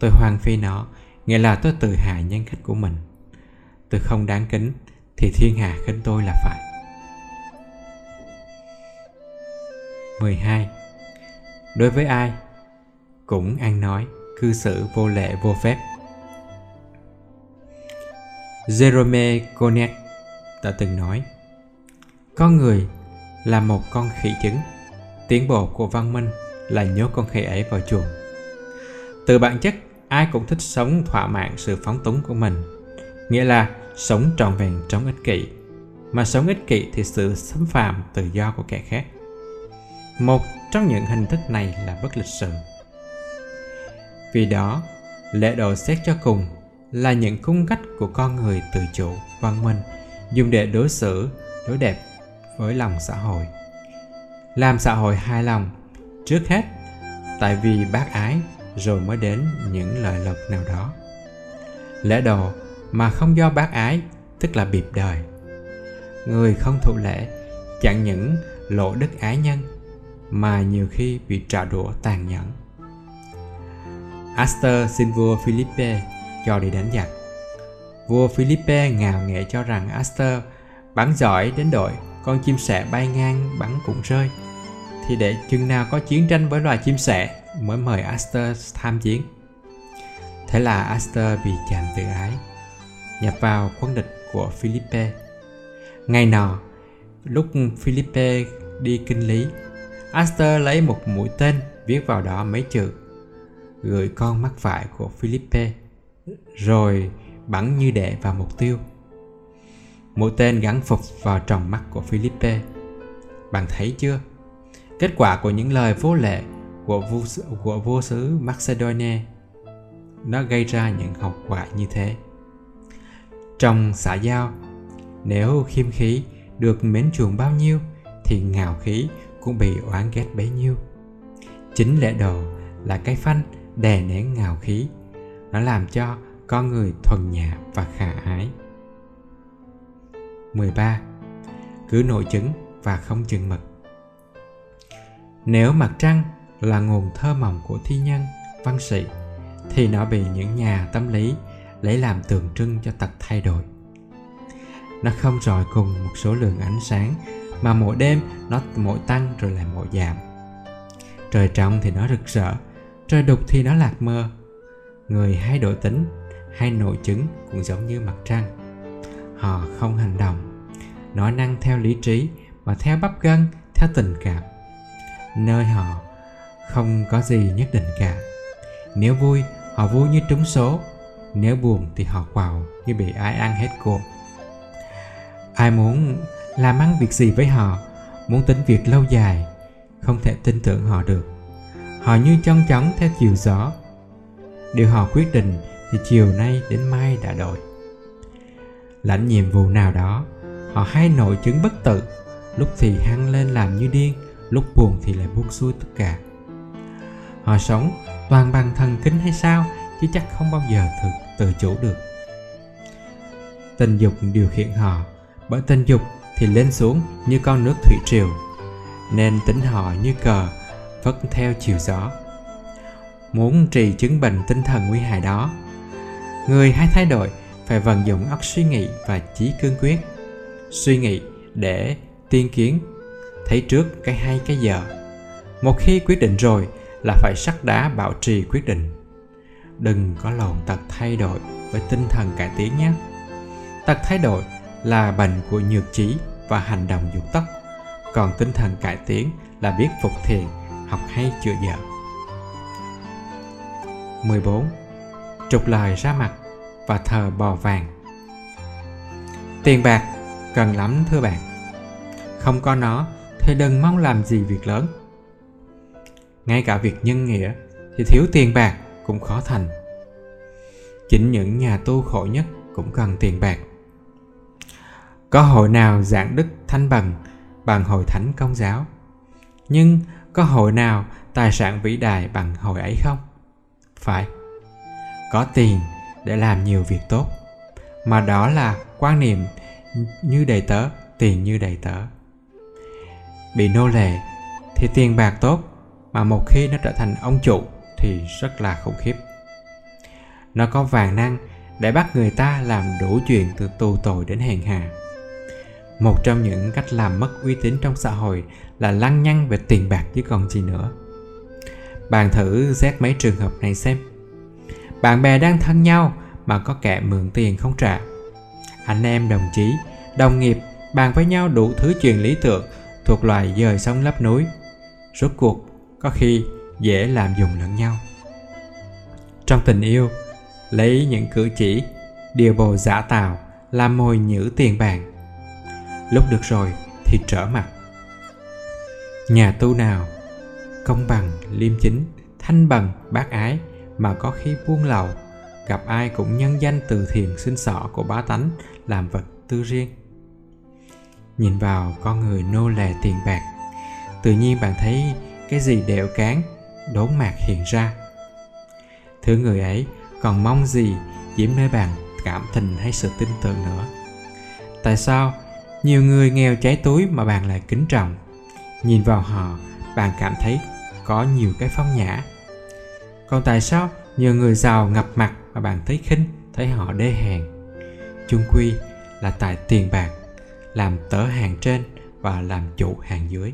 Tôi hoang phi nó nghĩa là tôi tự hại nhân cách của mình. Tôi không đáng kính thì thiên hạ khinh tôi là phải. 12. Đối với ai? Cũng ăn nói, cư xử vô lệ vô phép. Jerome Connet đã từng nói Con người là một con khỉ trứng Tiến bộ của văn minh là nhốt con khỉ ấy vào chuồng. Từ bản chất, ai cũng thích sống thỏa mãn sự phóng túng của mình, nghĩa là sống trọn vẹn trong ích kỷ. Mà sống ích kỷ thì sự xâm phạm tự do của kẻ khác. Một trong những hình thức này là bất lịch sự. Vì đó, lễ độ xét cho cùng là những cung cách của con người tự chủ, văn minh, dùng để đối xử, đối đẹp với lòng xã hội. Làm xã hội hài lòng, trước hết, tại vì bác ái rồi mới đến những lợi lộc nào đó. Lễ độ mà không do bác ái tức là bịp đời. Người không thụ lễ chẳng những lộ đức ái nhân mà nhiều khi bị trả đũa tàn nhẫn. Aster xin vua Philippe cho đi đánh giặc. Vua Philippe ngào nghệ cho rằng Aster bắn giỏi đến đội con chim sẻ bay ngang bắn cũng rơi. Thì để chừng nào có chiến tranh với loài chim sẻ mới mời Aster tham chiến. Thế là Aster bị chạm tự ái, nhập vào quân địch của Philippe. Ngày nọ, lúc Philippe đi kinh lý, Aster lấy một mũi tên viết vào đó mấy chữ gửi con mắt phải của Philippe rồi bắn như đệ vào mục tiêu. Mũi tên gắn phục vào tròng mắt của Philippe. Bạn thấy chưa? Kết quả của những lời vô lệ của vua, của vua sứ Macedonia nó gây ra những hậu quả như thế. Trong xã giao, nếu khiêm khí được mến chuộng bao nhiêu thì ngạo khí cũng bị oán ghét bấy nhiêu. Chính lẽ đồ là cái phanh đè nén ngạo khí nó làm cho con người thuần nhã và khả ái 13. Cứ nội chứng và không chừng mực Nếu mặt trăng là nguồn thơ mộng của thi nhân, văn sĩ thì nó bị những nhà tâm lý lấy làm tượng trưng cho tật thay đổi. Nó không rọi cùng một số lượng ánh sáng mà mỗi đêm nó mỗi tăng rồi lại mỗi giảm. Trời trong thì nó rực rỡ, trời đục thì nó lạc mơ. Người hay đổi tính, hay nội chứng cũng giống như mặt trăng. Họ không hành động, nói năng theo lý trí mà theo bắp gân, theo tình cảm. Nơi họ không có gì nhất định cả. Nếu vui, họ vui như trúng số. Nếu buồn thì họ quào như bị ai ăn hết cuộc. Ai muốn làm ăn việc gì với họ, muốn tính việc lâu dài, không thể tin tưởng họ được họ như chong chóng theo chiều gió điều họ quyết định thì chiều nay đến mai đã đổi lãnh nhiệm vụ nào đó, họ hay nội chứng bất tự lúc thì hăng lên làm như điên, lúc buồn thì lại buông xuôi tất cả. Họ sống toàn bằng thần kinh hay sao, chứ chắc không bao giờ thực, tự chủ được. Tình dục điều khiển họ, bởi tình dục thì lên xuống như con nước thủy triều, nên tính họ như cờ, vất theo chiều gió muốn trì chứng bệnh tinh thần nguy hại đó. Người hay thay đổi phải vận dụng óc suy nghĩ và trí cương quyết. Suy nghĩ để tiên kiến, thấy trước cái hay cái giờ. một khi quyết định rồi là phải sắt đá bảo trì quyết định. Đừng có lộn tật thay đổi với tinh thần cải tiến nhé. Tật thay đổi là bệnh của nhược trí và hành động dục tốc. Còn tinh thần cải tiến là biết phục thiện, học hay chữa dở. 14. Trục lời ra mặt và thờ bò vàng. Tiền bạc cần lắm, thưa bạn. Không có nó thì đừng mong làm gì việc lớn. Ngay cả việc nhân nghĩa thì thiếu tiền bạc cũng khó thành. Chính những nhà tu khổ nhất cũng cần tiền bạc. Có hội nào giảng đức thanh bằng bằng hội thánh công giáo? Nhưng có hội nào tài sản vĩ đại bằng hội ấy không? Phải. Có tiền để làm nhiều việc tốt, mà đó là quan niệm như đầy tớ, tiền như đầy tớ. Bị nô lệ thì tiền bạc tốt, mà một khi nó trở thành ông chủ thì rất là khủng khiếp. Nó có vàng năng để bắt người ta làm đủ chuyện từ tù tội đến hèn hạ. Một trong những cách làm mất uy tín trong xã hội là lăng nhăng về tiền bạc chứ còn gì nữa bạn thử xét mấy trường hợp này xem. Bạn bè đang thân nhau mà có kẻ mượn tiền không trả. Anh em, đồng chí, đồng nghiệp bàn với nhau đủ thứ chuyện lý tưởng thuộc loài dời sông lấp núi. Rốt cuộc, có khi dễ làm dùng lẫn nhau. Trong tình yêu, lấy những cử chỉ điều bồ giả tạo, làm mồi nhữ tiền bạc. Lúc được rồi thì trở mặt. Nhà tu nào công bằng, liêm chính, thanh bằng, bác ái mà có khi buông lậu gặp ai cũng nhân danh từ thiền sinh sọ của bá tánh, làm vật tư riêng. Nhìn vào con người nô lệ tiền bạc, tự nhiên bạn thấy cái gì đẽo cán, đốn mạc hiện ra. Thứ người ấy còn mong gì chiếm nơi bạn cảm tình hay sự tin tưởng nữa? Tại sao nhiều người nghèo cháy túi mà bạn lại kính trọng? Nhìn vào họ, bạn cảm thấy có nhiều cái phong nhã còn tại sao nhiều người giàu ngập mặt mà bạn thấy khinh thấy họ đê hèn chung quy là tại tiền bạc làm tớ hàng trên và làm chủ hàng dưới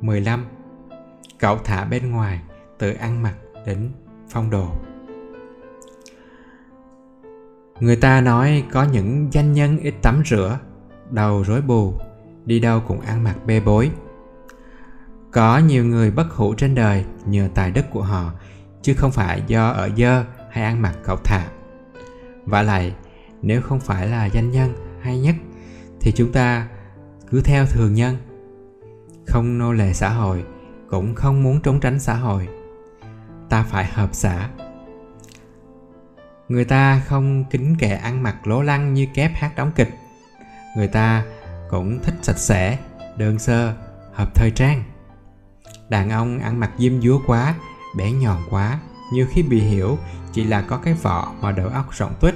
15. Cậu thả bên ngoài từ ăn mặc đến phong đồ Người ta nói có những danh nhân ít tắm rửa, đầu rối bù, đi đâu cũng ăn mặc bê bối. Có nhiều người bất hủ trên đời nhờ tài đức của họ, chứ không phải do ở dơ hay ăn mặc cậu thả. vả lại, nếu không phải là danh nhân hay nhất, thì chúng ta cứ theo thường nhân. Không nô lệ xã hội, cũng không muốn trốn tránh xã hội. Ta phải hợp xã, Người ta không kính kẻ ăn mặc lố lăng như kép hát đóng kịch Người ta cũng thích sạch sẽ, đơn sơ, hợp thời trang Đàn ông ăn mặc diêm dúa quá, bẻ nhòn quá Nhiều khi bị hiểu chỉ là có cái vỏ mà đầu óc rộng tuếch.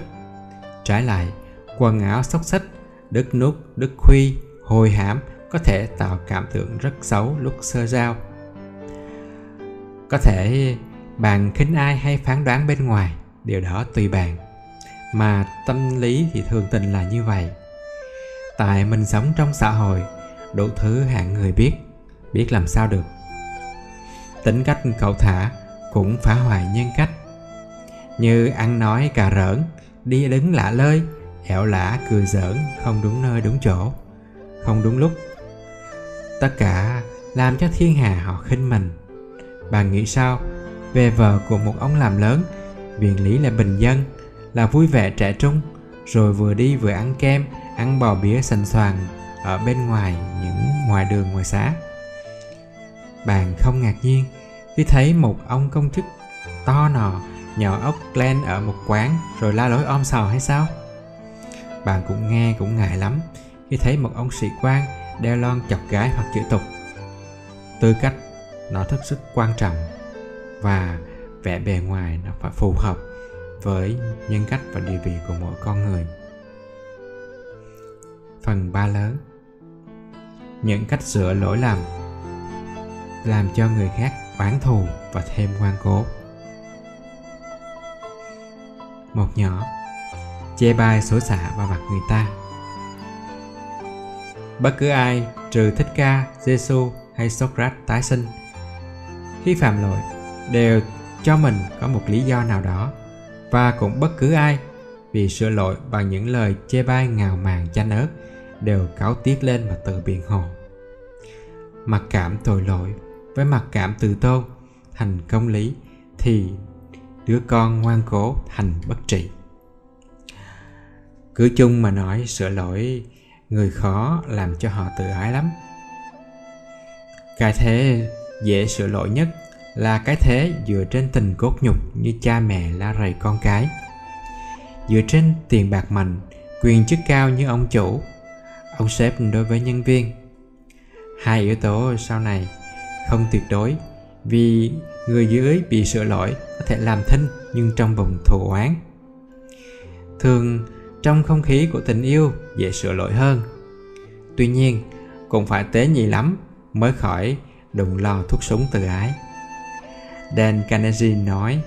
Trái lại, quần áo xốc xích, đứt nút, đứt khuy, hồi hãm có thể tạo cảm tưởng rất xấu lúc sơ giao. Có thể bạn khinh ai hay phán đoán bên ngoài điều đó tùy bạn. Mà tâm lý thì thường tình là như vậy. Tại mình sống trong xã hội đủ thứ hạng người biết biết làm sao được tính cách cậu thả cũng phá hoại nhân cách. Như ăn nói cà rỡn đi đứng lạ lơi ẻo lả cười giỡn không đúng nơi đúng chỗ. Không đúng lúc. Tất cả làm cho thiên hà họ khinh mình. Bạn nghĩ sao? Về vợ của một ông làm lớn Viện lý là bình dân, là vui vẻ trẻ trung, rồi vừa đi vừa ăn kem, ăn bò bía sành xoàng ở bên ngoài những ngoài đường ngoài xã. Bạn không ngạc nhiên khi thấy một ông công chức to nò nhỏ ốc len ở một quán rồi la lối om sòm hay sao? Bạn cũng nghe cũng ngại lắm khi thấy một ông sĩ quan đeo lon chọc gái hoặc chữ tục. Tư cách nó thật sức quan trọng và vẻ bề ngoài nó phải phù hợp với nhân cách và địa vị của mỗi con người phần ba lớn những cách sửa lỗi lầm làm cho người khác oán thù và thêm ngoan cố. Một nhỏ, chê bai xối xả vào mặt người ta. Bất cứ ai, trừ thích ca giêsu hay socrates tái sinh, khi phạm lỗi đều cho mình có một lý do nào đó và cũng bất cứ ai vì sửa lỗi bằng những lời chê bai ngào màng chanh ớt đều cáo tiếc lên mà tự biện hộ. Mặc cảm tội lỗi với mặc cảm từ tôn thành công lý, thì đứa con ngoan cố thành bất trị. Cứ chung mà nói, sửa lỗi, người khó làm cho họ tự ái lắm. Cái thế dễ sửa lỗi nhất là cái thế dựa trên tình cốt nhục như cha mẹ la rầy con cái. Dựa trên tiền bạc mạnh, quyền chức cao như ông chủ, ông sếp đối với nhân viên. Hai yếu tố sau này không tuyệt đối, vì người dưới bị sửa lỗi có thể làm thinh nhưng trong vòng thù oán. Thường, trong không khí của tình yêu dễ sửa lỗi hơn. Tuy nhiên, cũng phải tế nhị lắm mới khỏi đụng lò thuốc súng từ ái. Dan Carnegie nói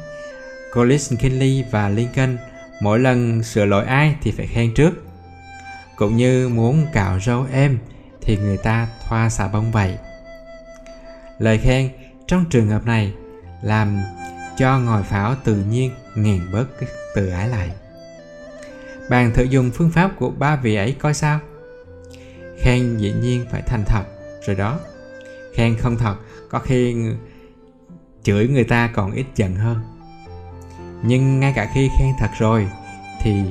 Collins Kinley và Lincoln mỗi lần sửa lỗi ai thì phải khen trước. Cũng như muốn cạo râu em thì người ta thoa xà bông vậy lời khen trong trường hợp này làm cho ngòi pháo tự nhiên nghiền bớt cái từ ái lại. Bạn thử dùng phương pháp của ba vị ấy coi sao. Khen dĩ nhiên phải thành thật, rồi đó. Khen không thật, có khi chửi người ta còn ít giận hơn. Nhưng ngay cả khi khen thật rồi, thì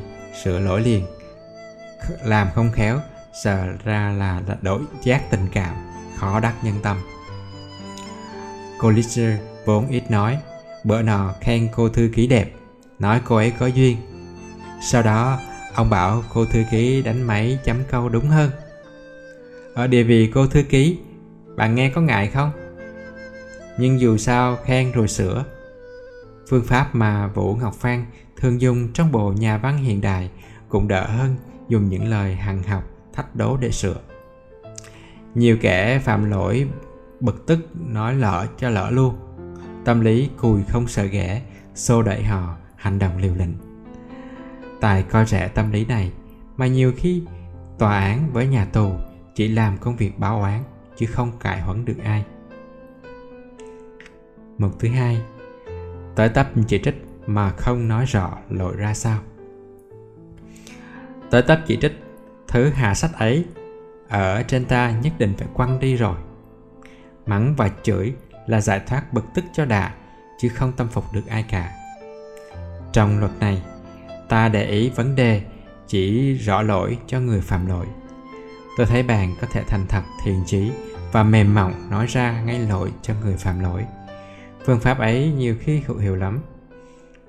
sửa lỗi liền. Làm không khéo, sợ ra là đổi giác tình cảm, khó đắc nhân tâm cô Lister vốn ít nói, bữa nọ khen cô thư ký đẹp, nói cô ấy có duyên. Sau đó, ông bảo cô thư ký đánh máy chấm câu đúng hơn. Ở địa vị cô thư ký, bạn nghe có ngại không? Nhưng dù sao, khen rồi sửa. Phương pháp mà vũ ngọc phan thường dùng trong bộ nhà văn hiện đại cũng đỡ hơn dùng những lời hằng học, thách đố để sửa. Nhiều kẻ phạm lỗi bực tức nói lỡ cho lỡ luôn. Tâm lý cùi không sợ ghẻ, xô đẩy họ, hành động liều lĩnh. Tài coi rẻ tâm lý này, mà nhiều khi tòa án với nhà tù chỉ làm công việc báo oán, chứ không cải huấn được ai. Mục thứ hai, tới tấp chỉ trích mà không nói rõ lỗi ra sao. Tới tấp chỉ trích, thứ hạ sách ấy, ở trên ta nhất định phải quăng đi rồi mắng và chửi là giải thoát bực tức cho đà, chứ không tâm phục được ai cả. Trong luật này, ta để ý vấn đề chỉ rõ lỗi cho người phạm lỗi. Tôi thấy bạn có thể thành thật thiện chí và mềm mỏng nói ra ngay lỗi cho người phạm lỗi. Phương pháp ấy nhiều khi hữu hiệu lắm.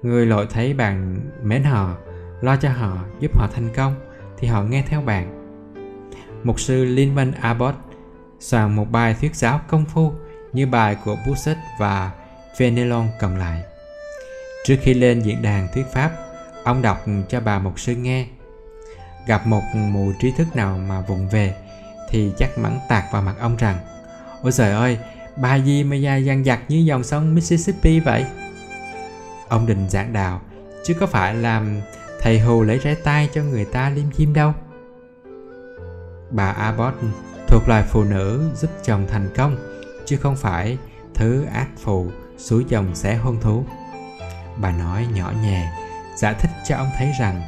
Người lỗi thấy bạn mến họ, lo cho họ, giúp họ thành công thì họ nghe theo bạn. Mục sư Linman Abbott sang một bài thuyết giáo công phu như bài của Busset và Fenelon cầm lại. Trước khi lên diễn đàn thuyết pháp, ông đọc cho bà mục sư nghe. Gặp một mù trí thức nào mà vụng về thì chắc mắng tạc vào mặt ông rằng Ôi trời ơi, bà gì mà dài dằng dặc như dòng sông Mississippi vậy? Ông định giảng đạo, chứ có phải làm thầy hù lấy trái tay cho người ta liêm chim đâu. Bà Abbott thuộc loài phụ nữ giúp chồng thành công, chứ không phải thứ ác phù xúi chồng sẽ hôn thú. Bà nói nhỏ nhẹ, giải thích cho ông thấy rằng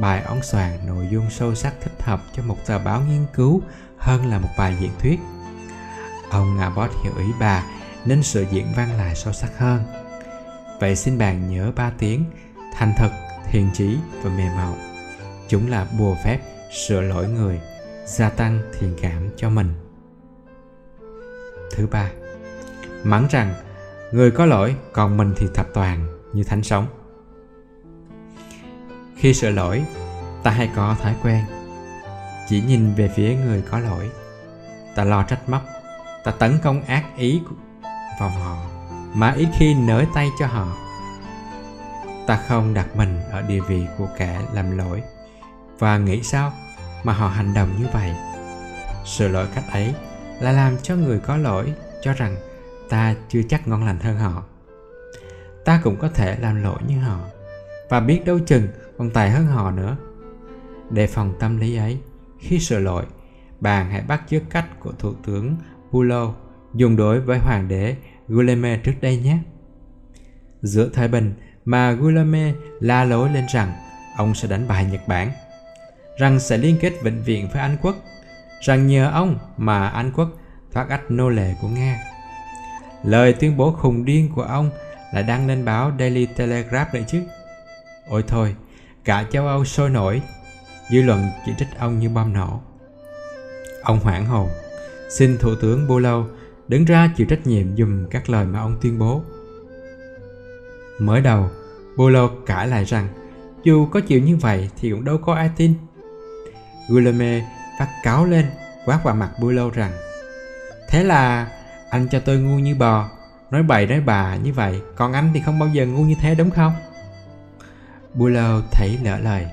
bài ống xoàn nội dung sâu sắc thích hợp cho một tờ báo nghiên cứu hơn là một bài diễn thuyết. Ông Abbott hiểu ý bà nên sự diễn văn lại sâu sắc hơn. Vậy xin bạn nhớ ba tiếng thành thật, thiền trí và mềm mỏng. Chúng là bùa phép sửa lỗi người, gia tăng thiện cảm cho mình. Thứ ba, mắng rằng người có lỗi còn mình thì thập toàn như thánh sống. Khi sửa lỗi, ta hay có thói quen chỉ nhìn về phía người có lỗi. Ta lo trách móc, ta tấn công ác ý vào họ mà ít khi nới tay cho họ ta không đặt mình ở địa vị của kẻ làm lỗi và nghĩ sao mà họ hành động như vậy. Sự lỗi cách ấy là làm cho người có lỗi cho rằng ta chưa chắc ngon lành hơn họ. Ta cũng có thể làm lỗi như họ và biết đâu chừng còn tài hơn họ nữa. Để phòng tâm lý ấy khi sửa lỗi bạn hãy bắt chước cách của thủ tướng Bulo dùng đối với hoàng đế Guilherme trước đây nhé. Giữa thời bình mà Guillaume la lối lên rằng ông sẽ đánh bại Nhật Bản, rằng sẽ liên kết vĩnh viễn với Anh quốc, rằng nhờ ông mà Anh quốc thoát ách nô lệ của Nga. Lời tuyên bố khùng điên của ông lại đăng lên báo Daily Telegraph đấy chứ. Ôi thôi, cả châu Âu sôi nổi, dư luận chỉ trích ông như bom nổ. Ông hoảng hồn, xin Thủ tướng Bolo đứng ra chịu trách nhiệm dùm các lời mà ông tuyên bố. Mới đầu, Bolo cãi lại rằng dù có chịu như vậy thì cũng đâu có ai tin. Guillaume phát cáo lên quát vào mặt Bulo rằng Thế là anh cho tôi ngu như bò, nói bậy nói bà như vậy, còn anh thì không bao giờ ngu như thế đúng không? Bulo thấy lỡ lời,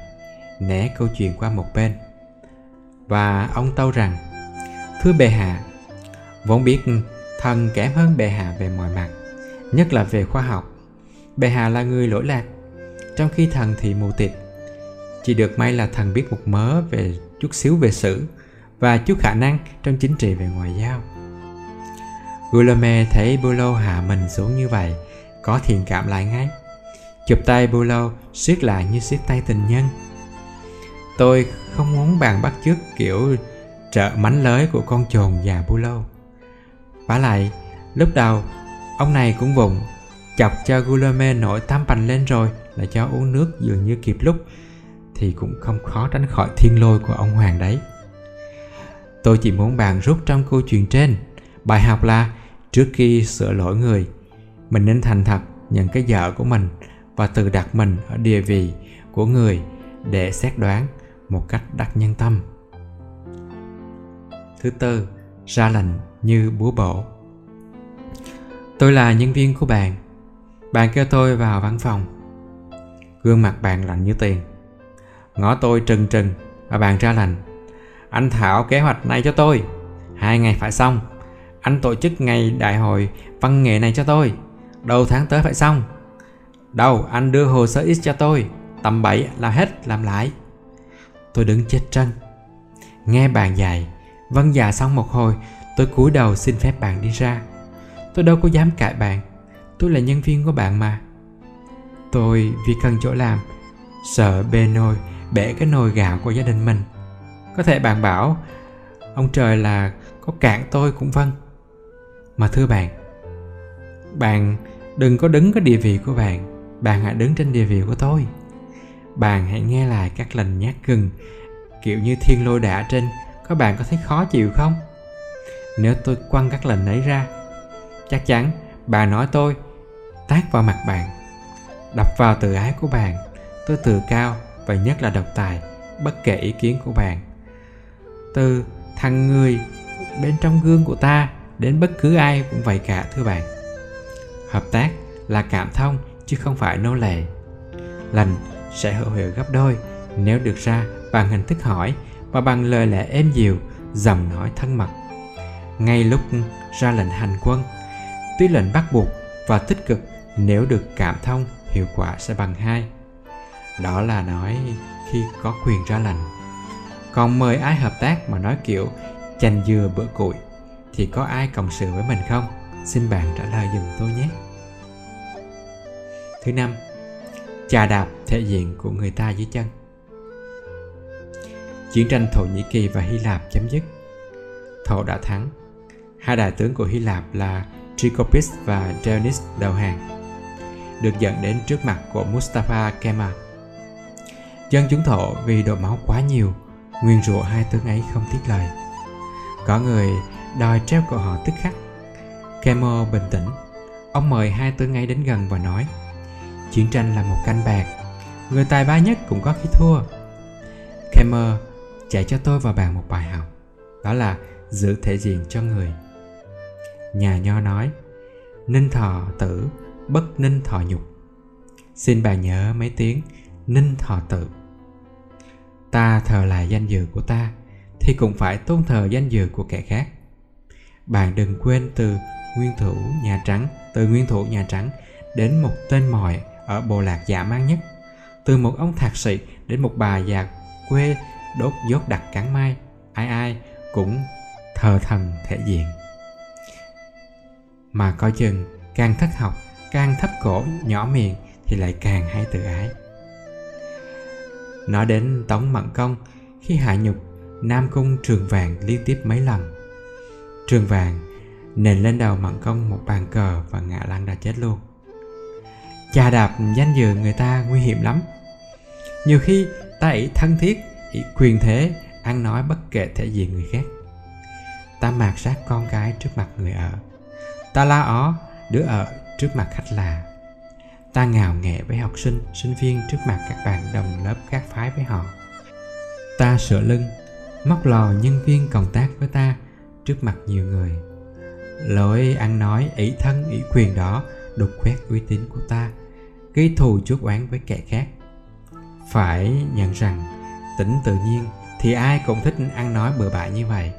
né câu chuyện qua một bên. Và ông tâu rằng, Thưa bệ hạ, vốn biết thần kém hơn bệ hạ về mọi mặt, nhất là về khoa học. Bệ hạ là người lỗi lạc, trong khi thần thì mù tịt. Chỉ được may là thần biết một mớ về chút xíu về sử và chút khả năng trong chính trị về ngoại giao. Guillaume thấy Bulo hạ mình xuống như vậy, có thiện cảm lại ngay. Chụp tay Bulo, siết lại như siết tay tình nhân. Tôi không muốn bàn bắt chước kiểu trợ mánh lới của con chồn già Bulo. Vả lại, lúc đầu, ông này cũng vùng chọc cho Guillaume nổi tam bành lên rồi là cho uống nước dường như kịp lúc thì cũng không khó tránh khỏi thiên lôi của ông Hoàng đấy. Tôi chỉ muốn bạn rút trong câu chuyện trên. Bài học là trước khi sửa lỗi người, mình nên thành thật nhận cái dở của mình và tự đặt mình ở địa vị của người để xét đoán một cách đắc nhân tâm. Thứ tư, ra lệnh như búa bổ. Tôi là nhân viên của bạn. Bạn kêu tôi vào văn phòng. Gương mặt bạn lạnh như tiền. Ngó tôi trừng trừng và bạn ra lệnh. Anh thảo kế hoạch này cho tôi. Hai ngày phải xong. Anh tổ chức ngày đại hội văn nghệ này cho tôi. Đầu tháng tới phải xong. Đâu, anh đưa hồ sơ X cho tôi. Tầm 7 là hết, làm lại. Tôi đứng chết chân. Nghe bạn dạy. Vâng dạ xong một hồi, tôi cúi đầu xin phép bạn đi ra. Tôi đâu có dám cãi bạn. Tôi là nhân viên của bạn mà. Tôi vì cần chỗ làm, sợ bê nôi bể cái nồi gạo của gia đình mình. Có thể bạn bảo, ông trời là có cản tôi cũng vâng. Mà thưa bạn, bạn đừng có đứng cái địa vị của bạn bạn hãy đứng trên địa vị của tôi bạn hãy nghe lại các lần nhát gừng kiểu như thiên lôi đả trên có bạn có thấy khó chịu không nếu tôi quăng các lần ấy ra chắc chắn bà nói tôi tát vào mặt bạn đập vào tự ái của bạn tôi tự cao và nhất là độc tài, bất kể ý kiến của bạn. Từ thằng người bên trong gương của ta đến bất cứ ai cũng vậy cả, thưa bạn. Hợp tác là cảm thông, chứ không phải nô lệ. Lành sẽ hữu hiệu gấp đôi nếu được ra bằng hình thức hỏi và bằng lời lẽ êm dịu dòng nói thân mật. Ngay lúc ra lệnh hành quân, tuy lệnh bắt buộc và tích cực, nếu được cảm thông, hiệu quả sẽ bằng hai đó là nói khi có quyền ra lệnh còn mời ai hợp tác mà nói kiểu chanh dừa bữa củi thì có ai cộng sự với mình không xin bạn trả lời giùm tôi nhé Thứ năm, chà đạp thể diện của người ta dưới chân. Chiến tranh Thổ Nhĩ Kỳ và Hy Lạp chấm dứt. Thổ đã thắng. Hai đại tướng của Hy Lạp là Trikopis và Dionys đầu hàng, được dẫn đến trước mặt của Mustafa Kemal. Dân chúng thọ vì đổ máu quá nhiều, nguyên rủa hai tướng ấy không tiếc lời. Có người đòi treo cổ họ tức khắc. Kemo bình tĩnh, ông mời hai tướng ấy đến gần và nói – Chiến tranh là một canh bạc Người tài ba nhất cũng có khi thua Kemo dạy cho tôi vào bàn một bài học Đó là giữ thể diện cho người Nhà nho nói Ninh thọ tử bất ninh thọ nhục Xin bà nhớ mấy tiếng ninh thọ tự. Ta thờ lại danh dự của ta, Thì cũng phải tôn thờ danh dự của kẻ khác. Bạn đừng quên từ nguyên thủ Nhà Trắng, Từ nguyên thủ Nhà Trắng Đến một tên mòi ở bộ lạc giả mang nhất, từ một ông thạc sĩ đến một bà già quê đốt dốt đặt cắn mai, ai ai cũng thờ thần thể diện. Mà coi chừng, càng thất học, càng thấp cổ, nhỏ miệng thì lại càng hay tự ái nói đến tống mận công. Khi hạ nhục, nam cung trường vàng liên tiếp mấy lần. Trường vàng nền lên đầu mận công một bàn cờ và ngã lăn đã chết luôn. Chà đạp danh dự người ta nguy hiểm lắm. Nhiều khi ta ý thân thiết ý quyền thế, ăn nói bất kể thể diện người khác. Ta mạt sát con cái trước mặt người ở. Ta la ó đứa ở trước mặt khách là ta ngào nghệ với học sinh sinh viên trước mặt các bạn đồng lớp khác phái với họ. Ta sửa lưng, móc lò nhân viên cộng tác với ta trước mặt nhiều người. Lỗi ăn nói ý thân ý quyền đó đục khoét uy tín của ta gây thù chuốc oán với kẻ khác. Phải nhận rằng tính tự nhiên thì ai cũng thích ăn nói bừa bãi như vậy.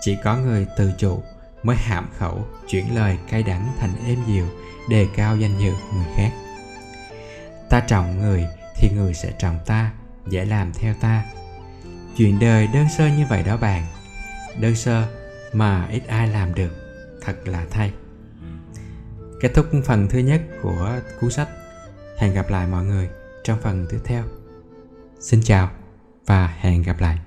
Chỉ có người tự chủ mới hạm khẩu, chuyển lời cay đắng thành êm dịu đề cao danh dự người khác. Ta trọng người thì người sẽ trọng ta, dễ làm theo ta. Chuyện đời đơn sơ như vậy đó bạn. Đơn sơ mà ít ai làm được, thật là thay. Kết thúc phần thứ nhất của cuốn sách. Hẹn gặp lại mọi người trong phần tiếp theo. Xin chào và hẹn gặp lại.